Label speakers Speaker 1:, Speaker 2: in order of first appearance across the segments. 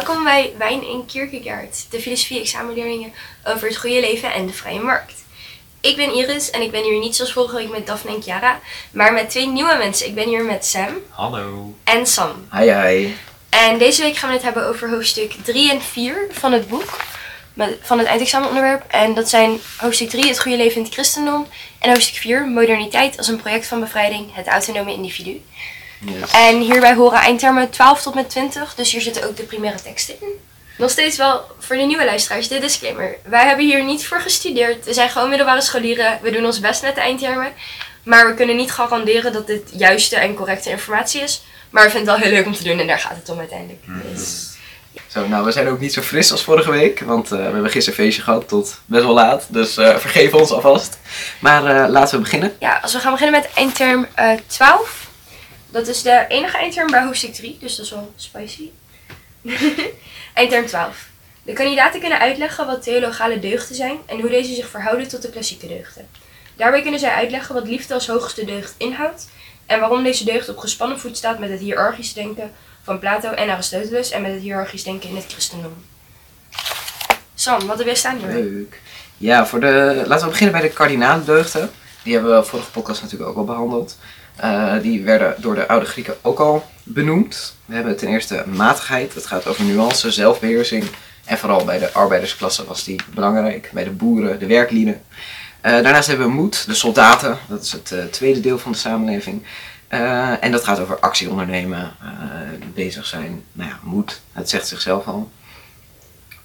Speaker 1: Welkom bij Wijn in Kierkegaard, de filosofie-examenleerlingen over het goede leven en de vrije markt. Ik ben Iris en ik ben hier niet zoals vorige week met Daphne en Chiara, maar met twee nieuwe mensen. Ik ben hier met Sam
Speaker 2: Hallo.
Speaker 1: en Sam.
Speaker 3: Hi, hi.
Speaker 1: En deze week gaan we het hebben over hoofdstuk 3 en 4 van het boek, van het eindexamenonderwerp. En dat zijn hoofdstuk 3, het goede leven in het christendom, en hoofdstuk 4, moderniteit als een project van bevrijding, het autonome individu.
Speaker 3: Yes.
Speaker 1: En hierbij horen eindtermen 12 tot met 20, dus hier zitten ook de primaire teksten in. Nog steeds wel voor de nieuwe luisteraars de disclaimer. Wij hebben hier niet voor gestudeerd. We zijn gewoon middelbare scholieren. We doen ons best met de eindtermen. Maar we kunnen niet garanderen dat dit juiste en correcte informatie is. Maar we vinden het wel heel leuk om te doen en daar gaat het om uiteindelijk. Dus,
Speaker 3: Zo, nou, we zijn ook niet zo fris als vorige week, want eh, we hebben gisteren een feestje gehad tot best wel laat. Dus eh, vergeef ons alvast. Maar eh, laten we beginnen.
Speaker 1: ja, als we gaan beginnen met eindterm eh 12. Dat is de enige eindterm bij hoofdstuk 3, dus dat is wel spicy. eindterm 12. De kandidaten kunnen uitleggen wat theologale deugden zijn en hoe deze zich verhouden tot de klassieke deugden. Daarbij kunnen zij uitleggen wat liefde als hoogste deugd inhoudt en waarom deze deugd op gespannen voet staat met het hiërarchisch denken van Plato en Aristoteles en met het hiërarchisch denken in het christendom. Sam, wat heb jij staan hier?
Speaker 3: Leuk. Ja, voor de, laten we beginnen bij de kardinale deugden. Die hebben we vorige podcast natuurlijk ook al behandeld. Eh, die werden door de oude Grieken ook al benoemd. We hebben ten eerste matigheid. Dat gaat over nuance, zelfbeheersing. En vooral bij de arbeidersklasse was die belangrijk. Bij de boeren, de werklieden. Eh, daarnaast hebben we moed, de soldaten. Dat is het eh, tweede deel van de samenleving. En dat gaat over actie ondernemen, bezig zijn. Nou ja, moed, het zegt zichzelf al.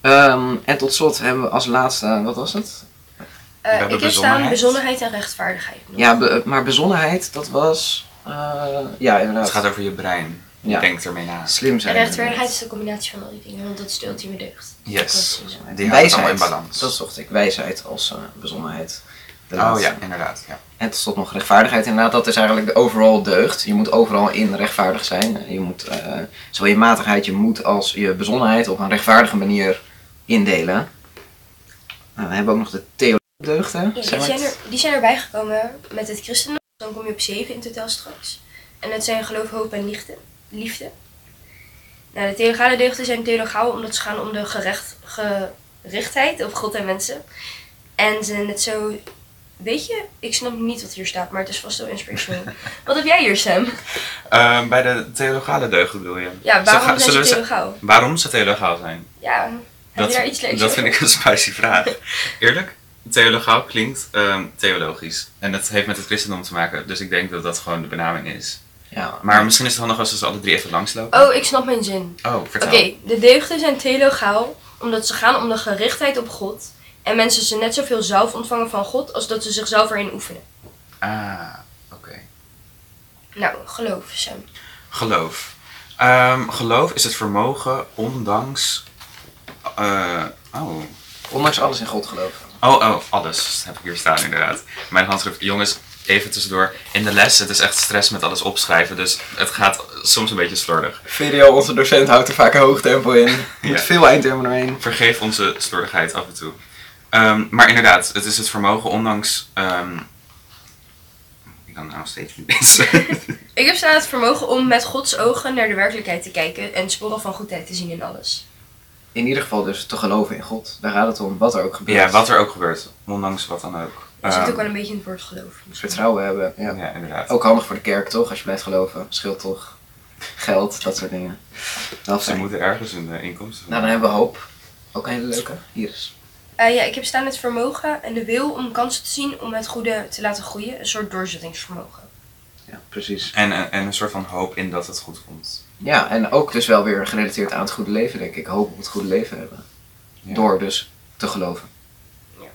Speaker 3: Ehm, en tot slot hebben we als laatste, wat was het?
Speaker 2: Hebben
Speaker 1: ik heb staan
Speaker 2: bezonnenheid.
Speaker 1: en rechtvaardigheid. nog.
Speaker 3: Ja, be- maar bezonnenheid, dat was. eh, ja, inderdaad.
Speaker 2: Het gaat over je brein. Je
Speaker 3: Ja.
Speaker 2: denkt ermee na.
Speaker 3: Slim
Speaker 1: En
Speaker 3: zijn.
Speaker 1: rechtvaardigheid is de combinatie van al die dingen, want dat is de ultieme deugd.
Speaker 2: Yes. Die
Speaker 3: Wijsheid.
Speaker 2: in balans.
Speaker 3: Dat zocht ik. Wijsheid als eh, bezonnenheid. De
Speaker 2: Oh
Speaker 3: laatste.
Speaker 2: ja, inderdaad. Ja.
Speaker 3: En tot slot nog rechtvaardigheid. Inderdaad, dat is eigenlijk de overall deugd. Je moet overal in rechtvaardig zijn. Je moet eh, zowel je matigheid, je moed als je bezonnenheid op een rechtvaardige manier indelen. Nou, we hebben ook nog de
Speaker 1: Ja, die, zijn er, die zijn erbij gekomen met het christendom. Dan kom je op zeven in totaal straks. En dat zijn geloof, hoop en liefde. liefde. Nou, de theologale deugden zijn theologaal omdat ze gaan om de gerecht, gerichtheid op God en mensen. En ze net zo... Weet je, ik snap niet wat hier staat, maar het is vast wel inspirational. wat heb jij hier, Sam?
Speaker 2: Ehm, bij de theologale deugden bedoel je?
Speaker 1: Ja, waarom
Speaker 2: ga-
Speaker 1: zijn ze
Speaker 2: ze-
Speaker 1: theologaal?
Speaker 2: Waarom ze theologaal zijn?
Speaker 1: Ja, heb je daar iets leuks
Speaker 2: dat
Speaker 1: over?
Speaker 2: vind ik een spicy vraag. Eerlijk, theologaal klinkt ehm, theologisch. En dat heeft met het christendom te maken. Dus ik denk dat dat gewoon de benaming is.
Speaker 3: Ja,
Speaker 2: Maar misschien is het handig als we ze alle drie even langslopen.
Speaker 1: Oh, ik snap mijn zin.
Speaker 2: Oh, vertel.
Speaker 1: Oké, de deugden zijn theologaal omdat ze gaan om de gerichtheid op God. En mensen ze net zoveel zelf ontvangen van God als dat ze zichzelf erin oefenen.
Speaker 2: Ah, oké.
Speaker 1: Nou, geloof, Sam.
Speaker 2: Geloof. Ehm, geloof is het vermogen ondanks. eh, oh.
Speaker 3: ondanks alles in God geloven.
Speaker 2: Oh, oh, alles heb ik hier staan inderdaad. Mijn handschrift. Jongens, even tussendoor. In de les, het is echt stress met alles opschrijven. Dus het gaat soms een beetje slordig.
Speaker 3: VDO, onze docent, houdt er vaak een hoog tempo in. Moet
Speaker 2: Ja.
Speaker 3: veel eindtermen doorheen.
Speaker 2: Vergeef onze slordigheid af en toe. Ehm, maar inderdaad, het is het vermogen ondanks. ehm, ik kan nou nog steeds niet.
Speaker 1: Ik heb staan het vermogen om met Gods ogen naar de werkelijkheid te kijken en sporen van goedheid te zien in alles.
Speaker 3: In ieder geval dus te geloven in God. Daar gaat het om, wat er ook gebeurt.
Speaker 2: ja, wat er ook gebeurt. Ondanks wat dan ook.
Speaker 1: Dat zit
Speaker 2: Ehm,
Speaker 1: ook wel een beetje in het woord geloof.
Speaker 3: Vertrouwen hebben. Ja.
Speaker 2: ja, inderdaad.
Speaker 3: Ook handig voor de kerk, toch? Als je blijft geloven. Scheelt toch? Geld, dat soort dingen. Wel
Speaker 2: Ze moeten ergens hun eh, inkomsten
Speaker 3: Nou, dan hebben we hoop. Ook een hele leuke. Hier is.
Speaker 1: Eh, ja, ik heb staan het vermogen en de wil om kansen te zien om het goede te laten groeien. Een soort doorzettingsvermogen.
Speaker 3: Ja, precies.
Speaker 2: En, en, en een soort van hoop in dat het goed komt.
Speaker 3: Ja, en ook dus wel weer gerelateerd aan het goede leven, denk ik. Hoop op het goede leven hebben.
Speaker 2: Ja.
Speaker 3: Door dus te geloven.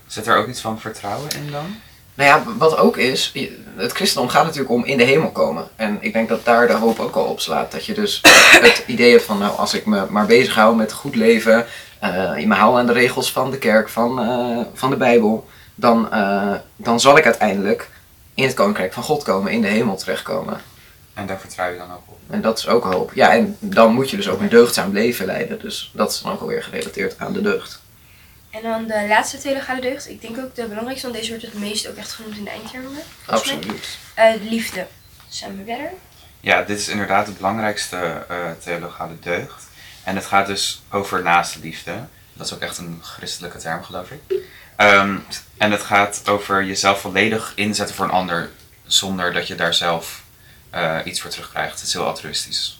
Speaker 2: Zit er ook iets van vertrouwen in dan?
Speaker 3: Nou ja, wat ook is, het christendom gaat natuurlijk om in de hemel komen. En ik denk dat daar de hoop ook al op slaat. Dat je dus het idee hebt van, nou, als ik me maar bezighoud met goed leven, eh ik me hou aan de regels van de kerk, van, eh, van de Bijbel, dan, eh, dan zal ik uiteindelijk in het koninkrijk van God komen, in de hemel terechtkomen.
Speaker 2: En daar vertrouw je dan ook op.
Speaker 3: En dat is ook hoop. Ja, en dan moet je dus ook een deugdzaam leven leiden. Dus dat is dan ook alweer gerelateerd aan de deugd.
Speaker 1: En dan de laatste theologale deugd. Ik denk ook de belangrijkste, want deze wordt het meest ook echt genoemd in de eindtermen.
Speaker 3: Absoluut.
Speaker 1: Eh, liefde. Zijn we verder?
Speaker 2: Ja, dit is inderdaad de belangrijkste eh, theologale deugd. En het gaat dus over naaste liefde. Dat is ook echt een christelijke term, geloof ik. Ehm, en het gaat over jezelf volledig inzetten voor een ander, zonder dat je daar zelf eh, iets voor terugkrijgt. Het is heel altruïstisch.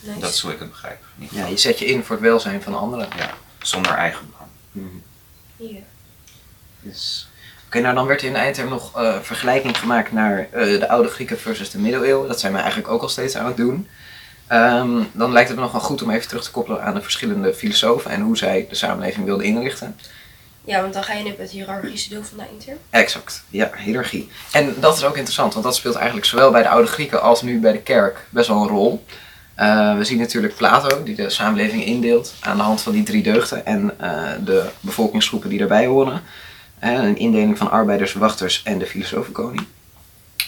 Speaker 1: Nice.
Speaker 2: Dat is hoe ik het begrijp.
Speaker 3: Ja, je zet je in voor het welzijn van anderen.
Speaker 2: Ja, zonder eigen belang.
Speaker 1: Ja.
Speaker 3: Dus. Oké, nou dan werd er in de eindterm nog eh, vergelijking gemaakt naar eh, de oude Grieken versus de middeleeuwen. Dat zijn we eigenlijk ook al steeds aan het doen. Ehm, dan lijkt het me nog wel goed om even terug te koppelen aan de verschillende filosofen en hoe zij de samenleving wilden inrichten.
Speaker 1: Ja, want dan ga je op het hiërarchische deel van de eindterm.
Speaker 3: Exact, ja, hiërarchie. En dat is ook interessant, want dat speelt eigenlijk zowel bij de oude Grieken als nu bij de kerk best wel een rol. Eh, we zien natuurlijk Plato, die de samenleving indeelt aan de hand van die drie deugden en eh, de bevolkingsgroepen die daarbij horen. Eh, een indeling van arbeiders, wachters en de filosofenkoning.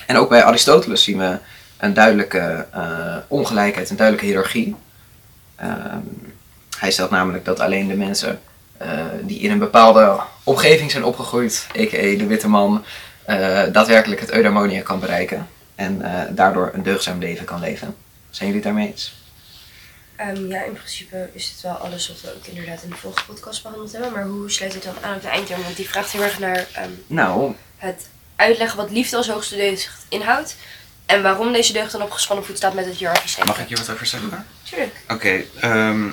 Speaker 3: En ook bij Aristoteles zien we een duidelijke ongelijkheid, een duidelijke hiërarchie. Ehm, hij stelt namelijk dat alleen de mensen die in een bepaalde omgeving zijn opgegroeid, a.k.a. de witte man, eh, daadwerkelijk het eudaimonia kan bereiken. En eh, daardoor een deugdzaam leven kan leven. Zijn jullie het daarmee eens?
Speaker 1: Ehm, ja, in principe is het wel alles wat we ook inderdaad in de vorige podcast behandeld hebben. Maar hoe sluit het dan aan op de eindterm? Want die vraagt heel erg naar ehm,
Speaker 3: Nou,
Speaker 1: het uitleggen wat liefde als hoogste deugd inhoudt. En waarom deze deugd dan op gespannen voet staat met het hiërarchisch denken.
Speaker 2: Mag ik hier wat over zeggen?
Speaker 1: Tuurlijk.
Speaker 2: Oké, ehm,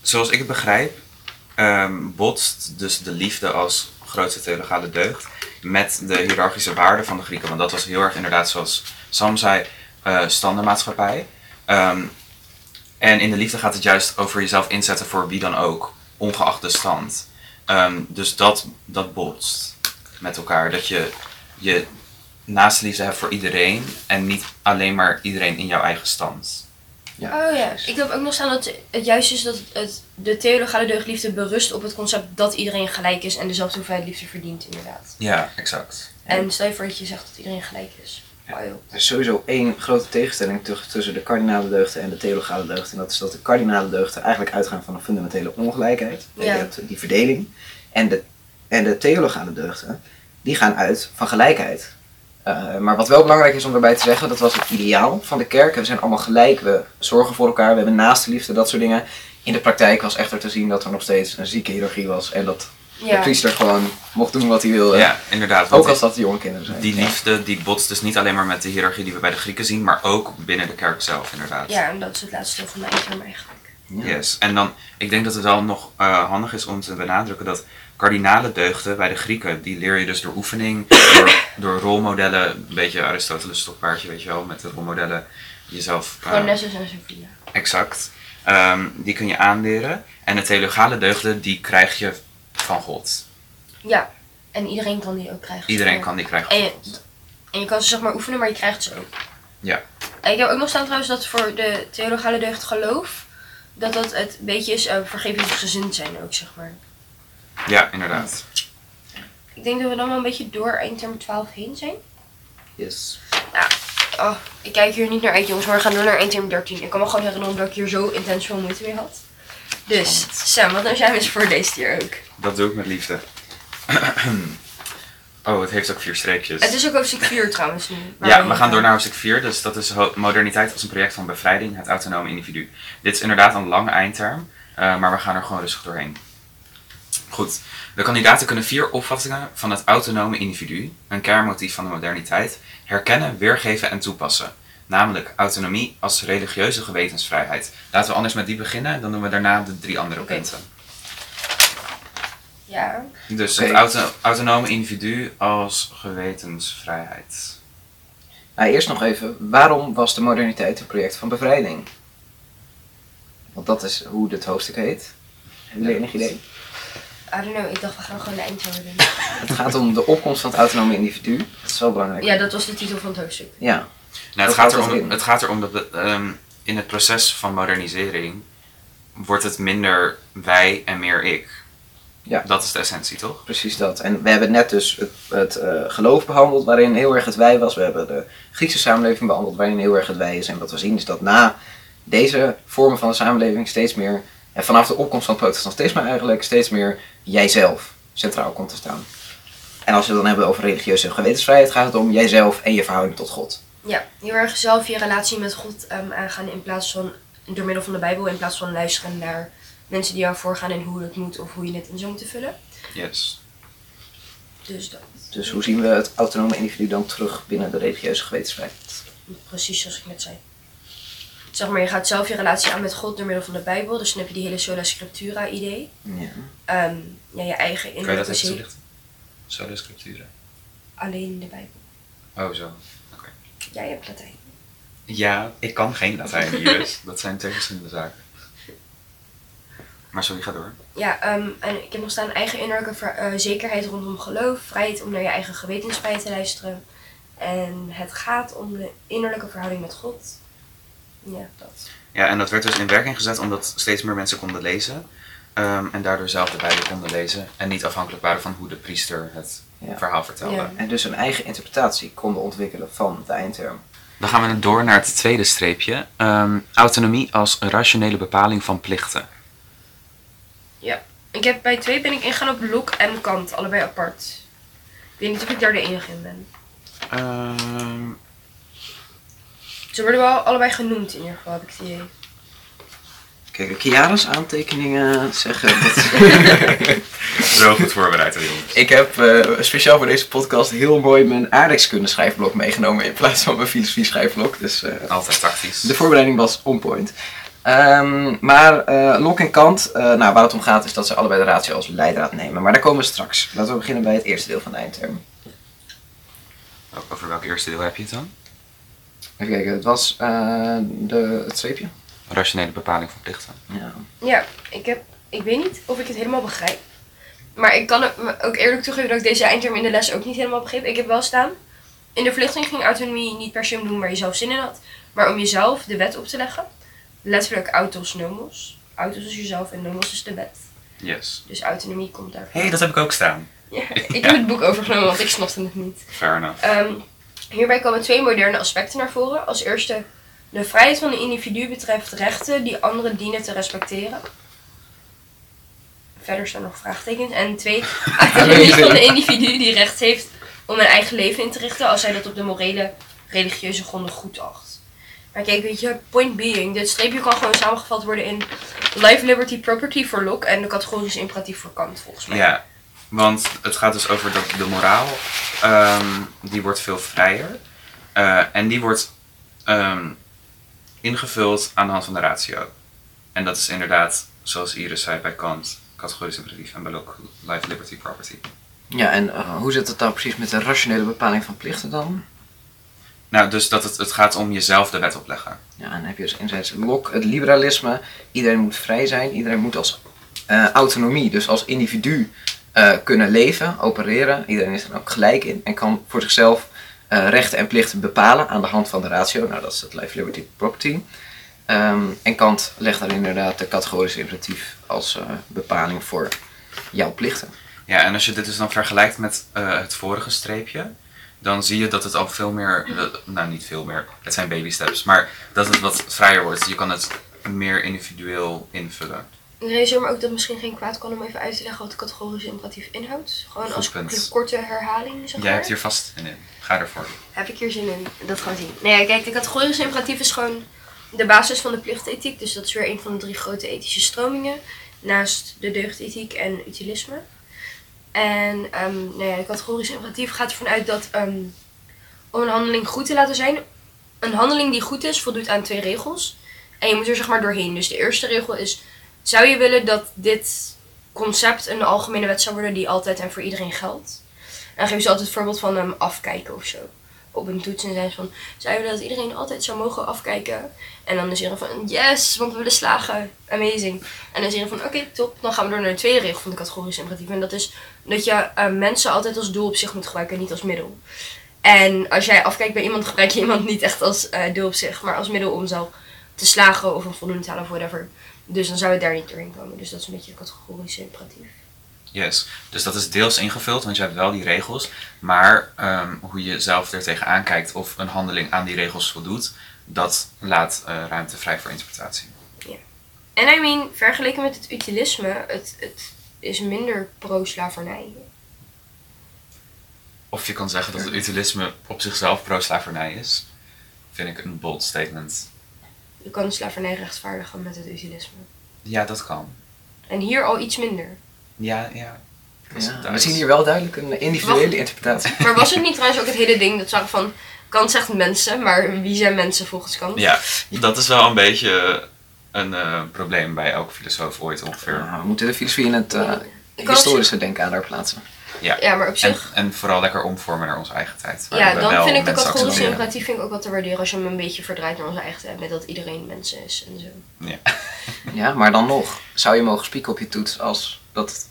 Speaker 2: zoals ik het begrijp, ehm, botst dus de liefde als grootste theologale deugd met de hiërarchische waarden van de Grieken. Want dat was heel erg inderdaad, zoals Sam zei, eh standaardmaatschappij. Ehm, en in de liefde gaat het juist over jezelf inzetten voor wie dan ook, ongeacht de stand. Ehm, dus dat, dat botst met elkaar. Dat je je naaste liefde hebt voor iedereen en niet alleen maar iedereen in jouw eigen stand.
Speaker 3: Ja,
Speaker 1: oh ja,
Speaker 3: precies.
Speaker 1: ik heb ook nog staan dat het juist is dat het, de theologale deugdliefde berust op het concept dat iedereen gelijk is en dezelfde hoeveelheid liefde verdient, inderdaad.
Speaker 2: Ja, exact.
Speaker 1: En stel je voor dat je zegt dat iedereen gelijk is.
Speaker 2: Ja.
Speaker 1: Oh,
Speaker 3: er is sowieso één grote tegenstelling tussen- tussen de kardinale deugden en de theologale deugden. En dat is dat de kardinale deugden eigenlijk uitgaan van een fundamentele ongelijkheid.
Speaker 1: Ja.
Speaker 3: Je hebt die verdeling. En de, en de theologale deugden, die gaan uit van gelijkheid. Eh, maar wat wel belangrijk is om daarbij te zeggen, dat was het ideaal van de kerk. We zijn allemaal gelijk, we zorgen voor elkaar, we hebben naaste liefde, dat soort dingen. In de praktijk was echter te zien dat er nog steeds een zieke hiërarchie was. En dat de priester gewoon mocht doen wat hij wilde.
Speaker 2: Ja, inderdaad.
Speaker 3: Ook als dat de jonge kinderen zijn.
Speaker 2: Die liefde die botst dus niet alleen maar met de hiërarchie die we bij de Grieken zien, maar ook binnen de kerk zelf inderdaad.
Speaker 1: ja, en dat is het laatste van eindterm eigenlijk.
Speaker 3: Ja.
Speaker 2: Yes. En dan, ik denk dat het wel nog eh, handig is om te benadrukken dat kardinale deugden bij de Grieken, die leer je dus door oefening, door, door rolmodellen, een beetje Aristoteles stokpaardje, weet je wel, met de rolmodellen jezelf... eh,
Speaker 1: Gewoon en Sophia.
Speaker 2: Exact. Ehm, die kun je aanleren. En de theologale deugden, die krijg je van God.
Speaker 1: Ja, en iedereen kan die ook krijgen.
Speaker 2: Iedereen kan die krijgen
Speaker 1: En je,
Speaker 2: God.
Speaker 1: en je kan ze zeg maar oefenen, maar je krijgt ze ook.
Speaker 2: Ja.
Speaker 1: En ik heb ook nog staan trouwens dat voor de theologale deugd geloof, dat dat het beetje is uh, vergevingsgezind zijn ook, zeg maar.
Speaker 2: Ja, inderdaad.
Speaker 1: Ik denk dat we dan wel een beetje door eindterm 12 heen zijn.
Speaker 3: Yes.
Speaker 1: Oh, ik kijk hier niet naar uit jongens, maar we gaan door naar eindterm 13. Ik kan me gewoon herinneren dat ik hier zo intens veel moeite mee had. Dus, Sam, wat nou zijn we eens voor deze hier ook?
Speaker 2: Dat doe ik met liefde. oh, het heeft ook vier streepjes.
Speaker 1: Het is ook hoofdstuk 4 trouwens nu.
Speaker 2: Ja, we gaan door naar hoofdstuk 4. Dus dat is moderniteit als een project van bevrijding, het autonome individu. Dit is inderdaad een lange eindterm, eh, maar we gaan er gewoon rustig doorheen. Goed, de kandidaten kunnen vier opvattingen van het autonome individu, een kernmotief van de moderniteit, herkennen, weergeven en toepassen. Namelijk autonomie als religieuze gewetensvrijheid. Laten we anders met die beginnen, dan doen we daarna de drie andere
Speaker 1: Oké.
Speaker 2: punten.
Speaker 1: Ja,
Speaker 2: Dus het auto- autonome individu als gewetensvrijheid.
Speaker 3: Nou, eerst nog even, waarom was de moderniteit een project van bevrijding? Want dat is hoe dit hoofdstuk heet. Hebben jullie enig idee?
Speaker 1: I don't know, ik dacht we gaan gewoon de eindterm doen.
Speaker 3: Het gaat om de opkomst van het autonome individu. Dat is wel belangrijk.
Speaker 1: Ja, dat was de titel van het hoofdstuk.
Speaker 3: Ja.
Speaker 2: Nou, het,
Speaker 3: gaat
Speaker 2: erom, het gaat erom dat we, ehm, in het proces van modernisering wordt het minder wij en meer ik.
Speaker 3: Ja.
Speaker 2: Dat is de essentie, toch?
Speaker 3: Precies dat. En we hebben net dus het, het eh, geloof behandeld, waarin heel erg het wij was. We hebben de Griekse samenleving behandeld, waarin heel erg het wij is. En wat we zien is dat na deze vormen van de samenleving steeds meer, en vanaf de opkomst van het protestantisme eigenlijk, steeds meer jijzelf centraal komt te staan. En als we het dan hebben over religieuze gewetensvrijheid, gaat het om jijzelf en je verhouding tot God.
Speaker 1: Ja, heel erg zelf je relatie met God ehm, aangaan in plaats van door middel van de Bijbel in plaats van luisteren naar mensen die jou voorgaan en hoe het moet of hoe je het in zou moeten vullen.
Speaker 2: Yes.
Speaker 1: Dus dat.
Speaker 3: Dus hoe zien we het autonome individu dan terug binnen de religieuze gewetensvrijheid?
Speaker 1: Precies zoals ik net zei. Zeg maar, je gaat zelf je relatie aan met God door middel van de Bijbel. Dus dan heb je die hele sola scriptura idee.
Speaker 3: Ja.
Speaker 1: Ehm, ja, je eigen
Speaker 2: Kan je dat
Speaker 1: innerlijke
Speaker 2: even toelichten? Sola scriptura.
Speaker 1: Alleen de Bijbel.
Speaker 2: Oh, zo.
Speaker 1: Jij hebt Latijn.
Speaker 2: Ja, ik kan geen Latijn hier dus. Dat zijn twee verschillende zaken. Maar sorry, ga door.
Speaker 1: Ja, ehm, en ik heb nog staan eigen innerlijke ver- eh, zekerheid rondom geloof. Vrijheid om naar je eigen gewetensvrijheid te luisteren. En het gaat om de innerlijke verhouding met God. Ja, dat.
Speaker 2: Ja, en dat werd dus in werking gezet omdat steeds meer mensen konden lezen. ehm, en daardoor zelf de Bijbel konden lezen. En niet afhankelijk waren van hoe de priester het
Speaker 3: Ja.
Speaker 2: verhaal vertelde.
Speaker 1: Ja.
Speaker 3: En dus een eigen interpretatie konden ontwikkelen van de eindterm.
Speaker 2: Dan gaan we door naar het tweede streepje. Ehm, autonomie als rationele bepaling van plichten.
Speaker 1: Ik heb bij twee ben ik ingegaan op Locke en Kant, allebei apart. Ik weet niet of ik daar de enige in ben.
Speaker 2: Ehm,
Speaker 1: Ze worden wel allebei genoemd in ieder geval, heb ik het idee.
Speaker 3: Kijk, Kiara's aantekeningen zeggen dat...
Speaker 2: zo goed voorbereid, hè, jongen.
Speaker 3: ik heb eh, speciaal voor deze podcast heel mooi mijn aardrijkskunde schrijfblok meegenomen in plaats van mijn filosofie schrijfblok. Dus eh,
Speaker 2: Altijd tactisch.
Speaker 3: de voorbereiding was on point. Ehm, maar eh Locke en Kant, eh, nou, waar het om gaat is dat ze allebei de ratio als leidraad nemen. Maar daar komen we straks. Laten we beginnen bij het eerste deel van de eindterm.
Speaker 2: Over welk eerste deel heb je het dan?
Speaker 3: Even kijken, het was eh, de, het streepje.
Speaker 2: Rationele bepaling van plichten.
Speaker 3: Ja.
Speaker 1: Ja, ik, heb, ik weet niet of ik het helemaal begrijp. Maar ik kan ook eerlijk toegeven dat ik deze eindterm in de les ook niet helemaal begreep. Ik heb wel staan. In de verlichting ging autonomie niet per se om doen waar je zelf zin in had. Maar om jezelf de wet op te leggen. Letterlijk autos nomos. Autos is jezelf en nomos is de wet.
Speaker 2: Yes.
Speaker 1: Dus autonomie komt daar.
Speaker 2: Hé, hey, dat heb ik ook staan.
Speaker 1: Ja, ik heb het boek overgenomen, want ik snapte het niet.
Speaker 2: Fair enough.
Speaker 1: Ehm, hierbij komen twee moderne aspecten naar voren. Als eerste, de vrijheid van een individu betreft rechten die anderen dienen te respecteren. Verder staan nog vraagtekens. En twee, autonomie van een individu die recht heeft om een eigen leven in te richten als hij dat op de morele, religieuze gronden goed acht. Maar kijk, weet je, point being, dit streepje kan gewoon samengevat worden in life, liberty, property voor Locke en de categorische imperatief voor Kant, volgens mij.
Speaker 2: Ja, want het gaat dus over dat de moraal, ehm, die wordt veel vrijer. Eh, en die wordt ehm, ingevuld aan de hand van de ratio. En dat is inderdaad, zoals Iris zei bij Kant, categorisch imperatief en bij Locke, life, liberty, property.
Speaker 3: Ja, en eh, hoe zit het dan precies met de rationele bepaling van plichten dan?
Speaker 2: Nou, dus dat het, het gaat om jezelf de wet opleggen.
Speaker 3: Ja, en dan heb je dus enerzijds Locke, het liberalisme. Iedereen moet vrij zijn. Iedereen moet als eh, autonomie, dus als individu, eh, kunnen leven, opereren. Iedereen is er ook gelijk in en kan voor zichzelf eh, rechten en plichten bepalen aan de hand van de ratio. Nou, dat is het life, liberty, property. Ehm, en Kant legt daar inderdaad de categorische imperatief als eh, bepaling voor jouw plichten.
Speaker 2: Ja, en als je dit dus dan vergelijkt met het vorige streepje, dan zie je dat het al veel meer, nou niet veel meer, het zijn baby steps, maar dat het wat vrijer wordt. Je kan het meer individueel invullen.
Speaker 1: Ik realiseer me ook dat het misschien geen kwaad kan om even uit te leggen wat de categorische imperatief inhoudt. Gewoon
Speaker 2: Goed
Speaker 1: als
Speaker 2: punt.
Speaker 1: korte herhaling, zeg
Speaker 2: Jij
Speaker 1: maar.
Speaker 2: hebt hier vast zin in. Ga ervoor.
Speaker 1: Heb ik hier zin in? Dat gaan we zien. Nee, ja, kijk, de categorische imperatief is gewoon de basis van de plichtethiek. Dus dat is weer een van de drie grote ethische stromingen. Naast de deugdethiek en utilisme. En ehm, nou ja, de categorische imperatief gaat ervan uit dat ehm, om een handeling goed te laten zijn, een handeling die goed is, voldoet aan twee regels. En je moet er zeg maar doorheen. Dus de eerste regel is, zou je willen dat dit concept een algemene wet zou worden die altijd en voor iedereen geldt? En dan geven ze altijd het voorbeeld van ehm, afkijken of zo. Op een toets en zijn ze van, zou je willen dat iedereen altijd zou mogen afkijken? En dan is iedereen van, yes, want we willen slagen. Amazing. En dan is iedereen van, oké, top. Dan gaan we door naar de tweede regel van de categorische imperatief. En dat is dat je eh, mensen altijd als doel op zich moet gebruiken en niet als middel. En als jij afkijkt bij iemand, gebruik je iemand niet echt als eh, doel op zich, maar als middel om zelf te slagen of een voldoende te halen of whatever. Dus dan zou het daar niet doorheen komen. Dus dat is een beetje de categorische imperatief.
Speaker 2: Yes. Dus dat is deels ingevuld, want je hebt wel die regels. Maar ehm, hoe je zelf er tegenaan kijkt of een handeling aan die regels voldoet, dat laat eh, ruimte vrij voor interpretatie.
Speaker 1: En I mean, vergeleken met het utilisme, het, het is minder pro-slavernij.
Speaker 2: Of je kan zeggen dat het utilisme op zichzelf pro-slavernij is, vind ik een bold statement.
Speaker 1: Je kan slavernij rechtvaardigen met het utilisme.
Speaker 2: Ja, dat kan.
Speaker 1: En hier al iets minder.
Speaker 2: Ja, ja.
Speaker 3: We zien hier wel duidelijk een individuele interpretatie.
Speaker 1: Maar was het niet trouwens ook het hele ding dat zag van Kant zegt mensen, maar wie zijn mensen volgens Kant?
Speaker 2: Ja, dat is wel een beetje een eh, probleem bij elke filosoof ooit ongeveer.
Speaker 3: Ja, we moeten de filosofie in het eh, historische denken aan daar plaatsen.
Speaker 2: Ja.
Speaker 1: Ja, maar op
Speaker 2: En,
Speaker 1: zich.
Speaker 2: en vooral lekker omvormen naar onze eigen tijd.
Speaker 1: Ja, dan vind ik de
Speaker 2: accepteren.
Speaker 1: democratie vind ik ook wel te waarderen als je hem een beetje verdraait naar onze eigen tijd. Met dat iedereen mensen is en zo.
Speaker 3: Ja, maar dan nog, zou je mogen spieken op je toets als dat...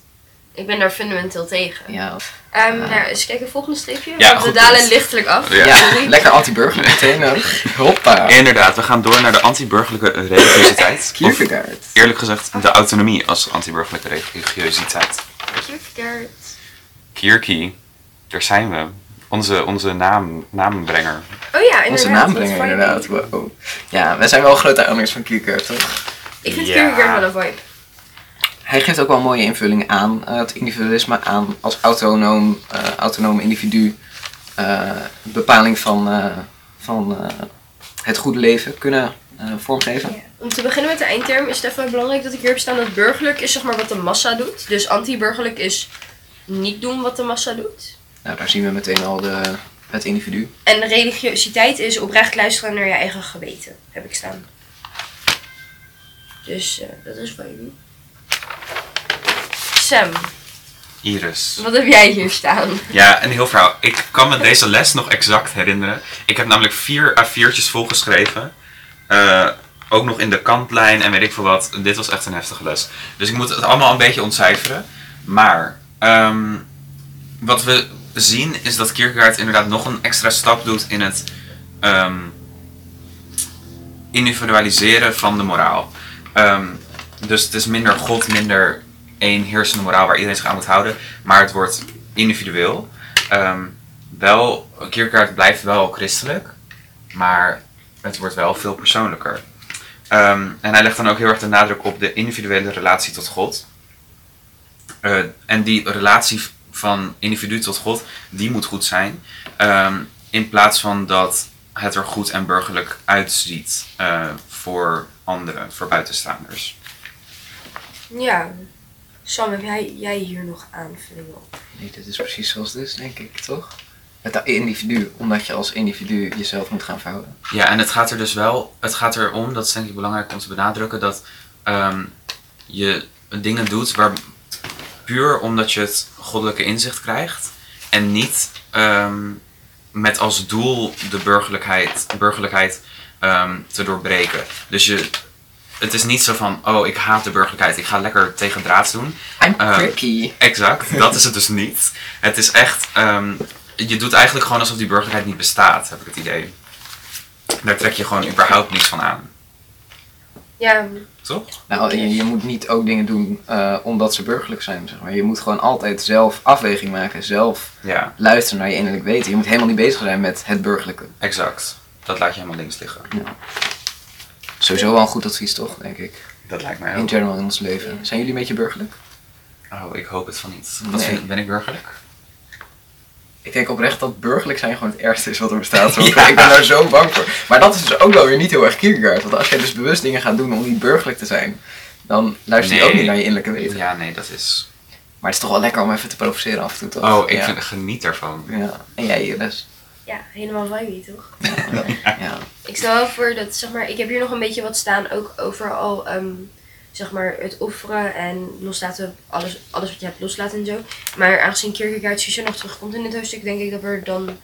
Speaker 1: Ik ben daar fundamenteel tegen.
Speaker 3: Ja,
Speaker 1: Ehm
Speaker 3: Ja.
Speaker 1: nou, eens kijken, volgende streepje.
Speaker 2: Ja,
Speaker 1: we dalen
Speaker 2: punt.
Speaker 1: lichtelijk af.
Speaker 2: Ja.
Speaker 3: ja, lekker anti-burgerlijk meteen. Hoppa.
Speaker 2: Inderdaad, we gaan door naar de anti-burgerlijke religiositeit. Of
Speaker 3: Kierkegaard.
Speaker 2: eerlijk gezegd, de autonomie als anti-burgerlijke religiositeit.
Speaker 1: Kierkegaard.
Speaker 2: Kierkie, daar zijn we. Onze, onze naam, naambrenger.
Speaker 1: Oh ja, inderdaad.
Speaker 3: Onze naambrenger inderdaad. Wow. Ja, wij zijn wel grote aanhangers van Kierkegaard, toch?
Speaker 1: Ik vind
Speaker 2: Ja.
Speaker 1: Kierkegaard wel een vibe.
Speaker 3: Hij geeft ook wel een mooie invulling aan eh, het individualisme, aan als autonoom, eh, autonoom individu. eh, bepaling van, eh, van eh, het goede leven kunnen vormgeven.
Speaker 1: Om te beginnen met de eindterm is het even belangrijk dat ik hier heb staan dat burgerlijk is zeg maar wat de massa doet. Dus anti-burgerlijk is niet doen wat de massa doet.
Speaker 3: Nou, daar zien we meteen al de, het individu.
Speaker 1: En religiositeit is oprecht luisteren naar je eigen geweten, heb ik staan. Dus eh, dat is van jullie. Sam,
Speaker 2: Iris.
Speaker 1: wat heb jij hier staan?
Speaker 2: Ja, een heel verhaal. Ik kan me deze les nog exact herinneren. Ik heb namelijk vier A4'tjes volgeschreven. Eh, ook nog in de kantlijn en weet ik veel wat. Dit was echt een heftige les. Dus ik moet het allemaal een beetje ontcijferen. Maar ehm, wat we zien is dat Kierkegaard inderdaad nog een extra stap doet in het ehm, individualiseren van de moraal. Ehm, dus het is minder God, minder één heersende moraal waar iedereen zich aan moet houden. Maar het wordt individueel. Wel, Kierkegaard blijft wel christelijk, maar het wordt wel veel persoonlijker. En hij legt dan ook heel erg de nadruk op de individuele relatie tot God. Eh, en die relatie van individu tot God, die moet goed zijn. Ehm, in plaats van dat het er goed en burgerlijk uitziet eh, voor anderen, voor buitenstaanders.
Speaker 1: Ja, Sam, heb jij, jij hier nog aanvullingen op?
Speaker 3: Nee, dit is precies zoals het is, denk ik, toch? Het individu, omdat je als individu jezelf moet gaan verhouden.
Speaker 2: Ja, en het gaat er dus wel, het gaat erom, dat is denk ik belangrijk om te benadrukken, dat ehm, je dingen doet waar puur omdat je het goddelijke inzicht krijgt en niet ehm, met als doel de burgerlijkheid, burgerlijkheid ehm, te doorbreken. Dus je, het is niet zo van, oh ik haat de burgerlijkheid, ik ga lekker tegen draads doen.
Speaker 3: I'm
Speaker 2: Eh,
Speaker 3: pricky.
Speaker 2: Exact, dat is het dus niet. Het is echt, ehm, je doet eigenlijk gewoon alsof die burgerlijkheid niet bestaat, heb ik het idee. Daar trek je gewoon überhaupt niets van aan.
Speaker 1: Ja,
Speaker 2: Toch?
Speaker 3: Nou, je, je moet niet ook dingen doen eh, omdat ze burgerlijk zijn, zeg maar. Je moet gewoon altijd zelf afweging maken, zelf
Speaker 2: Ja,
Speaker 3: luisteren naar je innerlijk weten. Je moet helemaal niet bezig zijn met het burgerlijke.
Speaker 2: exact. Dat laat je helemaal links liggen.
Speaker 3: Sowieso wel een goed advies, toch, denk ik.
Speaker 2: Dat lijkt mij
Speaker 3: In
Speaker 2: ook.
Speaker 3: general in ons leven. Zijn jullie een beetje burgerlijk?
Speaker 2: Oh, ik hoop het van niet. Wat
Speaker 3: Nee.
Speaker 2: vind, ben ik burgerlijk?
Speaker 3: Ik denk oprecht dat burgerlijk zijn gewoon het ergste is wat er bestaat. Want
Speaker 2: Ja.
Speaker 3: Ik ben daar zo bang voor. Maar dat is dus ook wel weer niet heel erg Kierkegaard. Want als jij dus bewust dingen gaat doen om niet burgerlijk te zijn, dan luister je
Speaker 2: Nee.
Speaker 3: ook niet naar je innerlijke weten.
Speaker 2: Ja, nee, dat is...
Speaker 3: Maar het is toch wel lekker om even te provoceren af en toe, toch?
Speaker 2: Oh, ik
Speaker 3: ja.
Speaker 2: vind, geniet ervan.
Speaker 3: Ja. En jij, Iris?
Speaker 1: ja helemaal vibey toch?
Speaker 3: Ja.
Speaker 1: Ik stel wel voor dat, zeg maar, ik heb hier nog een beetje wat staan, ook over al, ehm, zeg maar, het offeren en loslaten, alles, alles wat je hebt loslaten en zo. Maar aangezien Kierkegaard sowieso nog terugkomt in dit hoofdstuk, denk ik dat we er dan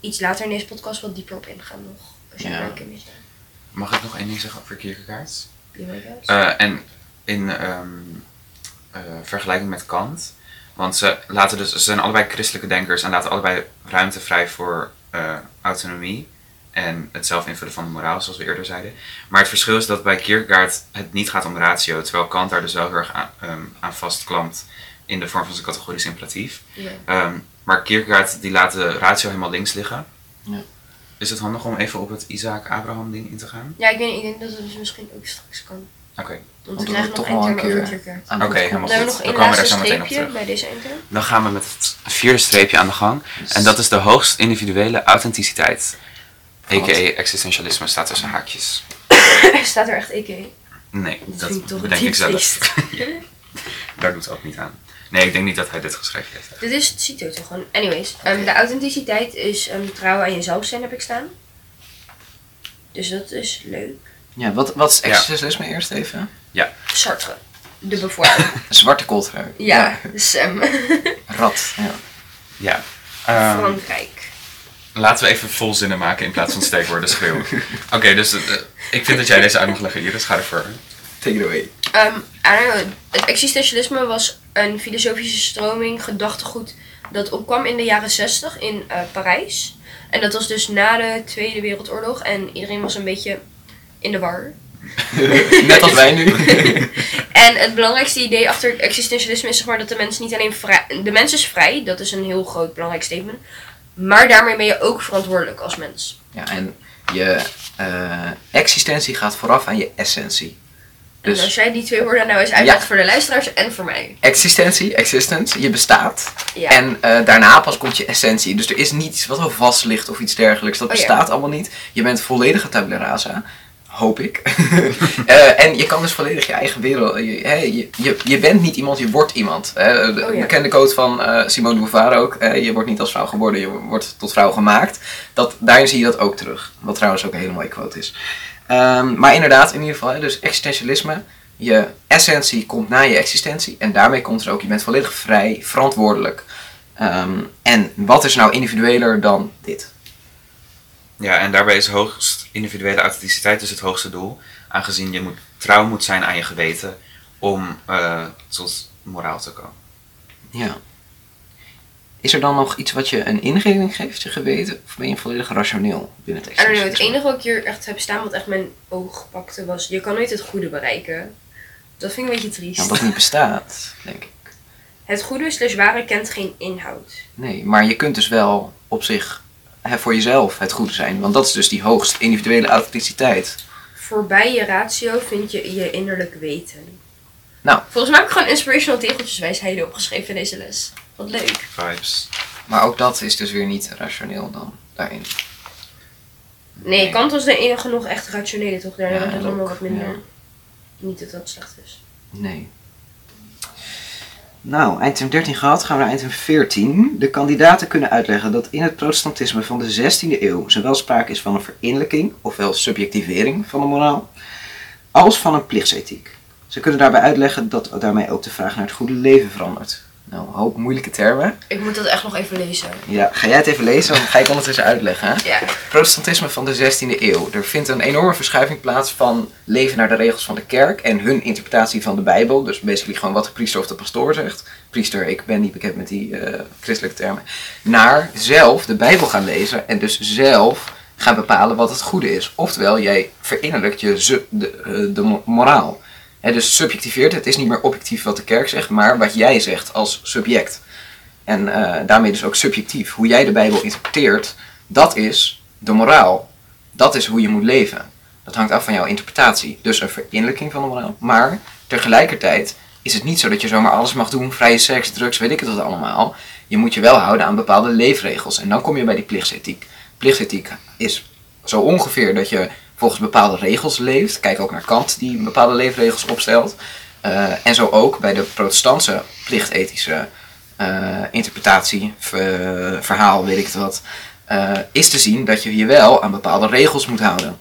Speaker 1: iets later in deze podcast wat dieper op ingaan nog. Als je
Speaker 3: Ja.
Speaker 1: daar.
Speaker 2: Mag ik nog één ding zeggen over Kierkegaard?
Speaker 1: That?
Speaker 2: Eh, en in ehm, eh, vergelijking met Kant. Want ze, laten dus, ze zijn allebei christelijke denkers en laten allebei ruimte vrij voor eh, autonomie. En het zelf invullen van de moraal, zoals we eerder zeiden. Maar het verschil is dat bij Kierkegaard het niet gaat om ratio. Terwijl Kant daar dus wel heel erg aan, ehm, aan vastklampt in de vorm van zijn categorisch imperatief.
Speaker 1: Ja.
Speaker 2: Ehm, maar Kierkegaard die laat de ratio helemaal links liggen.
Speaker 3: Ja.
Speaker 2: Is het handig om even op het Isaac-Abraham ding in te gaan?
Speaker 1: ja, ik, weet, ik denk dat het dus misschien ook straks kan.
Speaker 2: Oké,
Speaker 1: Want
Speaker 3: Want
Speaker 1: we
Speaker 3: we
Speaker 1: krijgen nog één over
Speaker 3: keer
Speaker 1: Kierkegaard.
Speaker 3: aan
Speaker 2: Oké,
Speaker 3: bod
Speaker 2: helemaal
Speaker 1: we
Speaker 2: goed. We
Speaker 1: één
Speaker 2: komen daar zo meteen op
Speaker 1: streepje
Speaker 2: terug.
Speaker 1: bij deze.
Speaker 2: Dan gaan we met het vierde streepje aan de gang. En dat is de hoogst individuele authenticiteit. A.k.a. existentialisme staat tussen haakjes.
Speaker 1: Staat er echt EK?
Speaker 2: Nee,
Speaker 1: Dat
Speaker 2: dat
Speaker 1: vind ik toch
Speaker 2: bedenk ik zelf. Ja. Daar doet het ook niet aan. Nee, ik denk niet dat hij dit geschreven heeft.
Speaker 1: Dit is, het ziet er toch gewoon. Anyways, ehm, de authenticiteit is ehm, trouw aan jezelf zijn, heb ik staan. Dus dat is leuk.
Speaker 3: Ja, wat, wat is
Speaker 2: Ja.
Speaker 3: existentialisme eerst even?
Speaker 1: Sartre. De bevoorraad.
Speaker 3: Zwarte kooltrui.
Speaker 1: ja, Sam.
Speaker 3: Rat. Ja.
Speaker 2: Ja. Ehm,
Speaker 1: Frankrijk.
Speaker 2: Laten we even vol zinnen maken in plaats van steekwoorden schreeuwen. Oké, dus eh, ik vind dat jij deze uit mag leggen. Iris, ga ervoor.
Speaker 3: Take it away.
Speaker 1: Ehm, het existentialisme was een filosofische stroming, gedachtegoed, dat opkwam in de jaren 60 in eh, Parijs. En dat was dus na de Tweede Wereldoorlog en iedereen was een beetje in de war.
Speaker 3: Net als wij nu.
Speaker 1: En het belangrijkste idee achter existentialisme is zeg maar dat de mens niet alleen vrij... De mens is vrij, dat is een heel groot belangrijk statement. Maar daarmee ben je ook verantwoordelijk als mens.
Speaker 3: Ja, en je eh, existentie gaat vooraf aan je essentie.
Speaker 1: Dus als
Speaker 3: Dus
Speaker 1: jij die twee woorden nou eens uitlegt voor de luisteraars en voor mij.
Speaker 3: existentie, existence, je bestaat.
Speaker 1: Ja.
Speaker 3: En eh, daarna pas komt je essentie. Dus er is niets wat al vast ligt of iets dergelijks. Dat
Speaker 1: Oh ja.
Speaker 3: bestaat allemaal niet. Je bent volledige tabula rasa. Hoop ik. Eh, en je kan dus volledig je eigen wereld. Je, hè, je, je, je bent niet iemand, je wordt iemand. Eh, de
Speaker 1: Oh ja.
Speaker 3: bekende quote van eh, Simone de Beauvoir ook. je wordt niet als vrouw geboren, je wordt tot vrouw gemaakt. Dat, daarin zie je dat ook terug. Wat trouwens ook een hele mooie quote is. Ehm, maar inderdaad, in ieder geval, hè, dus existentialisme. Je essentie komt na je existentie. En daarmee komt er ook, je bent volledig vrij, verantwoordelijk. Ehm, en wat is nou individueler dan dit?
Speaker 2: Ja, en daarbij is hoogst individuele authenticiteit dus het hoogste doel. Aangezien je moet, trouw moet zijn aan je geweten om eh, tot moraal te komen.
Speaker 3: Ja. Is er dan nog iets wat je een ingeving geeft, je geweten? Of ben je volledig rationeel binnen het
Speaker 1: know, het enige wat ik hier echt heb staan wat echt mijn oog pakte was... Je kan nooit het goede bereiken. Dat vind ik een beetje triest.
Speaker 3: Ja, dat niet bestaat, denk ik.
Speaker 1: Het goede slash ware kent geen inhoud.
Speaker 3: Nee, maar je kunt dus wel op zich voor jezelf het goede zijn. Want dat is dus die hoogst individuele authenticiteit.
Speaker 1: Voorbij je ratio vind je je innerlijk weten.
Speaker 3: Nou.
Speaker 1: Volgens mij heb ik gewoon inspirational tegeltjeswijsheden opgeschreven in deze les. Wat leuk.
Speaker 2: Vibes.
Speaker 3: Maar ook dat is dus weer niet rationeel dan daarin.
Speaker 1: Nee,
Speaker 3: Nee.
Speaker 1: Kant was de enige nog echt rationele toch? Daarna
Speaker 3: Ja,
Speaker 1: werd het
Speaker 3: dat
Speaker 1: allemaal wat minder.
Speaker 3: ja.
Speaker 1: Niet dat dat slecht is.
Speaker 3: Nee. Nou, item 13 gehad, gaan we naar item 14. De kandidaten kunnen uitleggen dat in het protestantisme van de 16e eeuw zowel sprake is van een verinnerlijking, ofwel subjectivering van de moraal, als van een plichtsethiek. Ze kunnen daarbij uitleggen dat daarmee ook de vraag naar het goede leven verandert. Nou, een hoop moeilijke termen.
Speaker 1: Ik moet dat echt nog even lezen.
Speaker 3: Ja, ga jij het even lezen, dan ga ik ondertussen uitleggen. Hè?
Speaker 1: Ja.
Speaker 3: protestantisme van de 16e eeuw. Er vindt een enorme verschuiving plaats van leven naar de regels van de kerk en hun interpretatie van de Bijbel. Dus basically gewoon wat de priester of de pastoor zegt. Priester, ik ben niet bekend met die eh, christelijke termen. Naar zelf de Bijbel gaan lezen en dus zelf gaan bepalen wat het goede is. Oftewel, jij verinnerlijkt je de, eh, de mo- moraal. Hè, dus subjectiveert, het is niet meer objectief wat de kerk zegt, maar wat jij zegt als subject. En eh, daarmee dus ook subjectief. Hoe jij de Bijbel interpreteert, dat is de moraal. Dat is hoe je moet leven. Dat hangt af van jouw interpretatie. Dus een verinnerlijking van de moraal. Maar tegelijkertijd is het niet zo dat je zomaar alles mag doen. Vrije seks, drugs, weet ik het allemaal. Je moet je wel houden aan bepaalde leefregels. En dan kom je bij die plichtsethiek. Plichtsethiek is zo ongeveer dat je volgens bepaalde regels leeft. Kijk ook naar Kant die bepaalde leefregels opstelt. Eh, en zo ook bij de protestantse plichtethische eh, interpretatie, ver- verhaal, weet ik het wat, eh, is te zien dat je je wel aan bepaalde regels moet houden.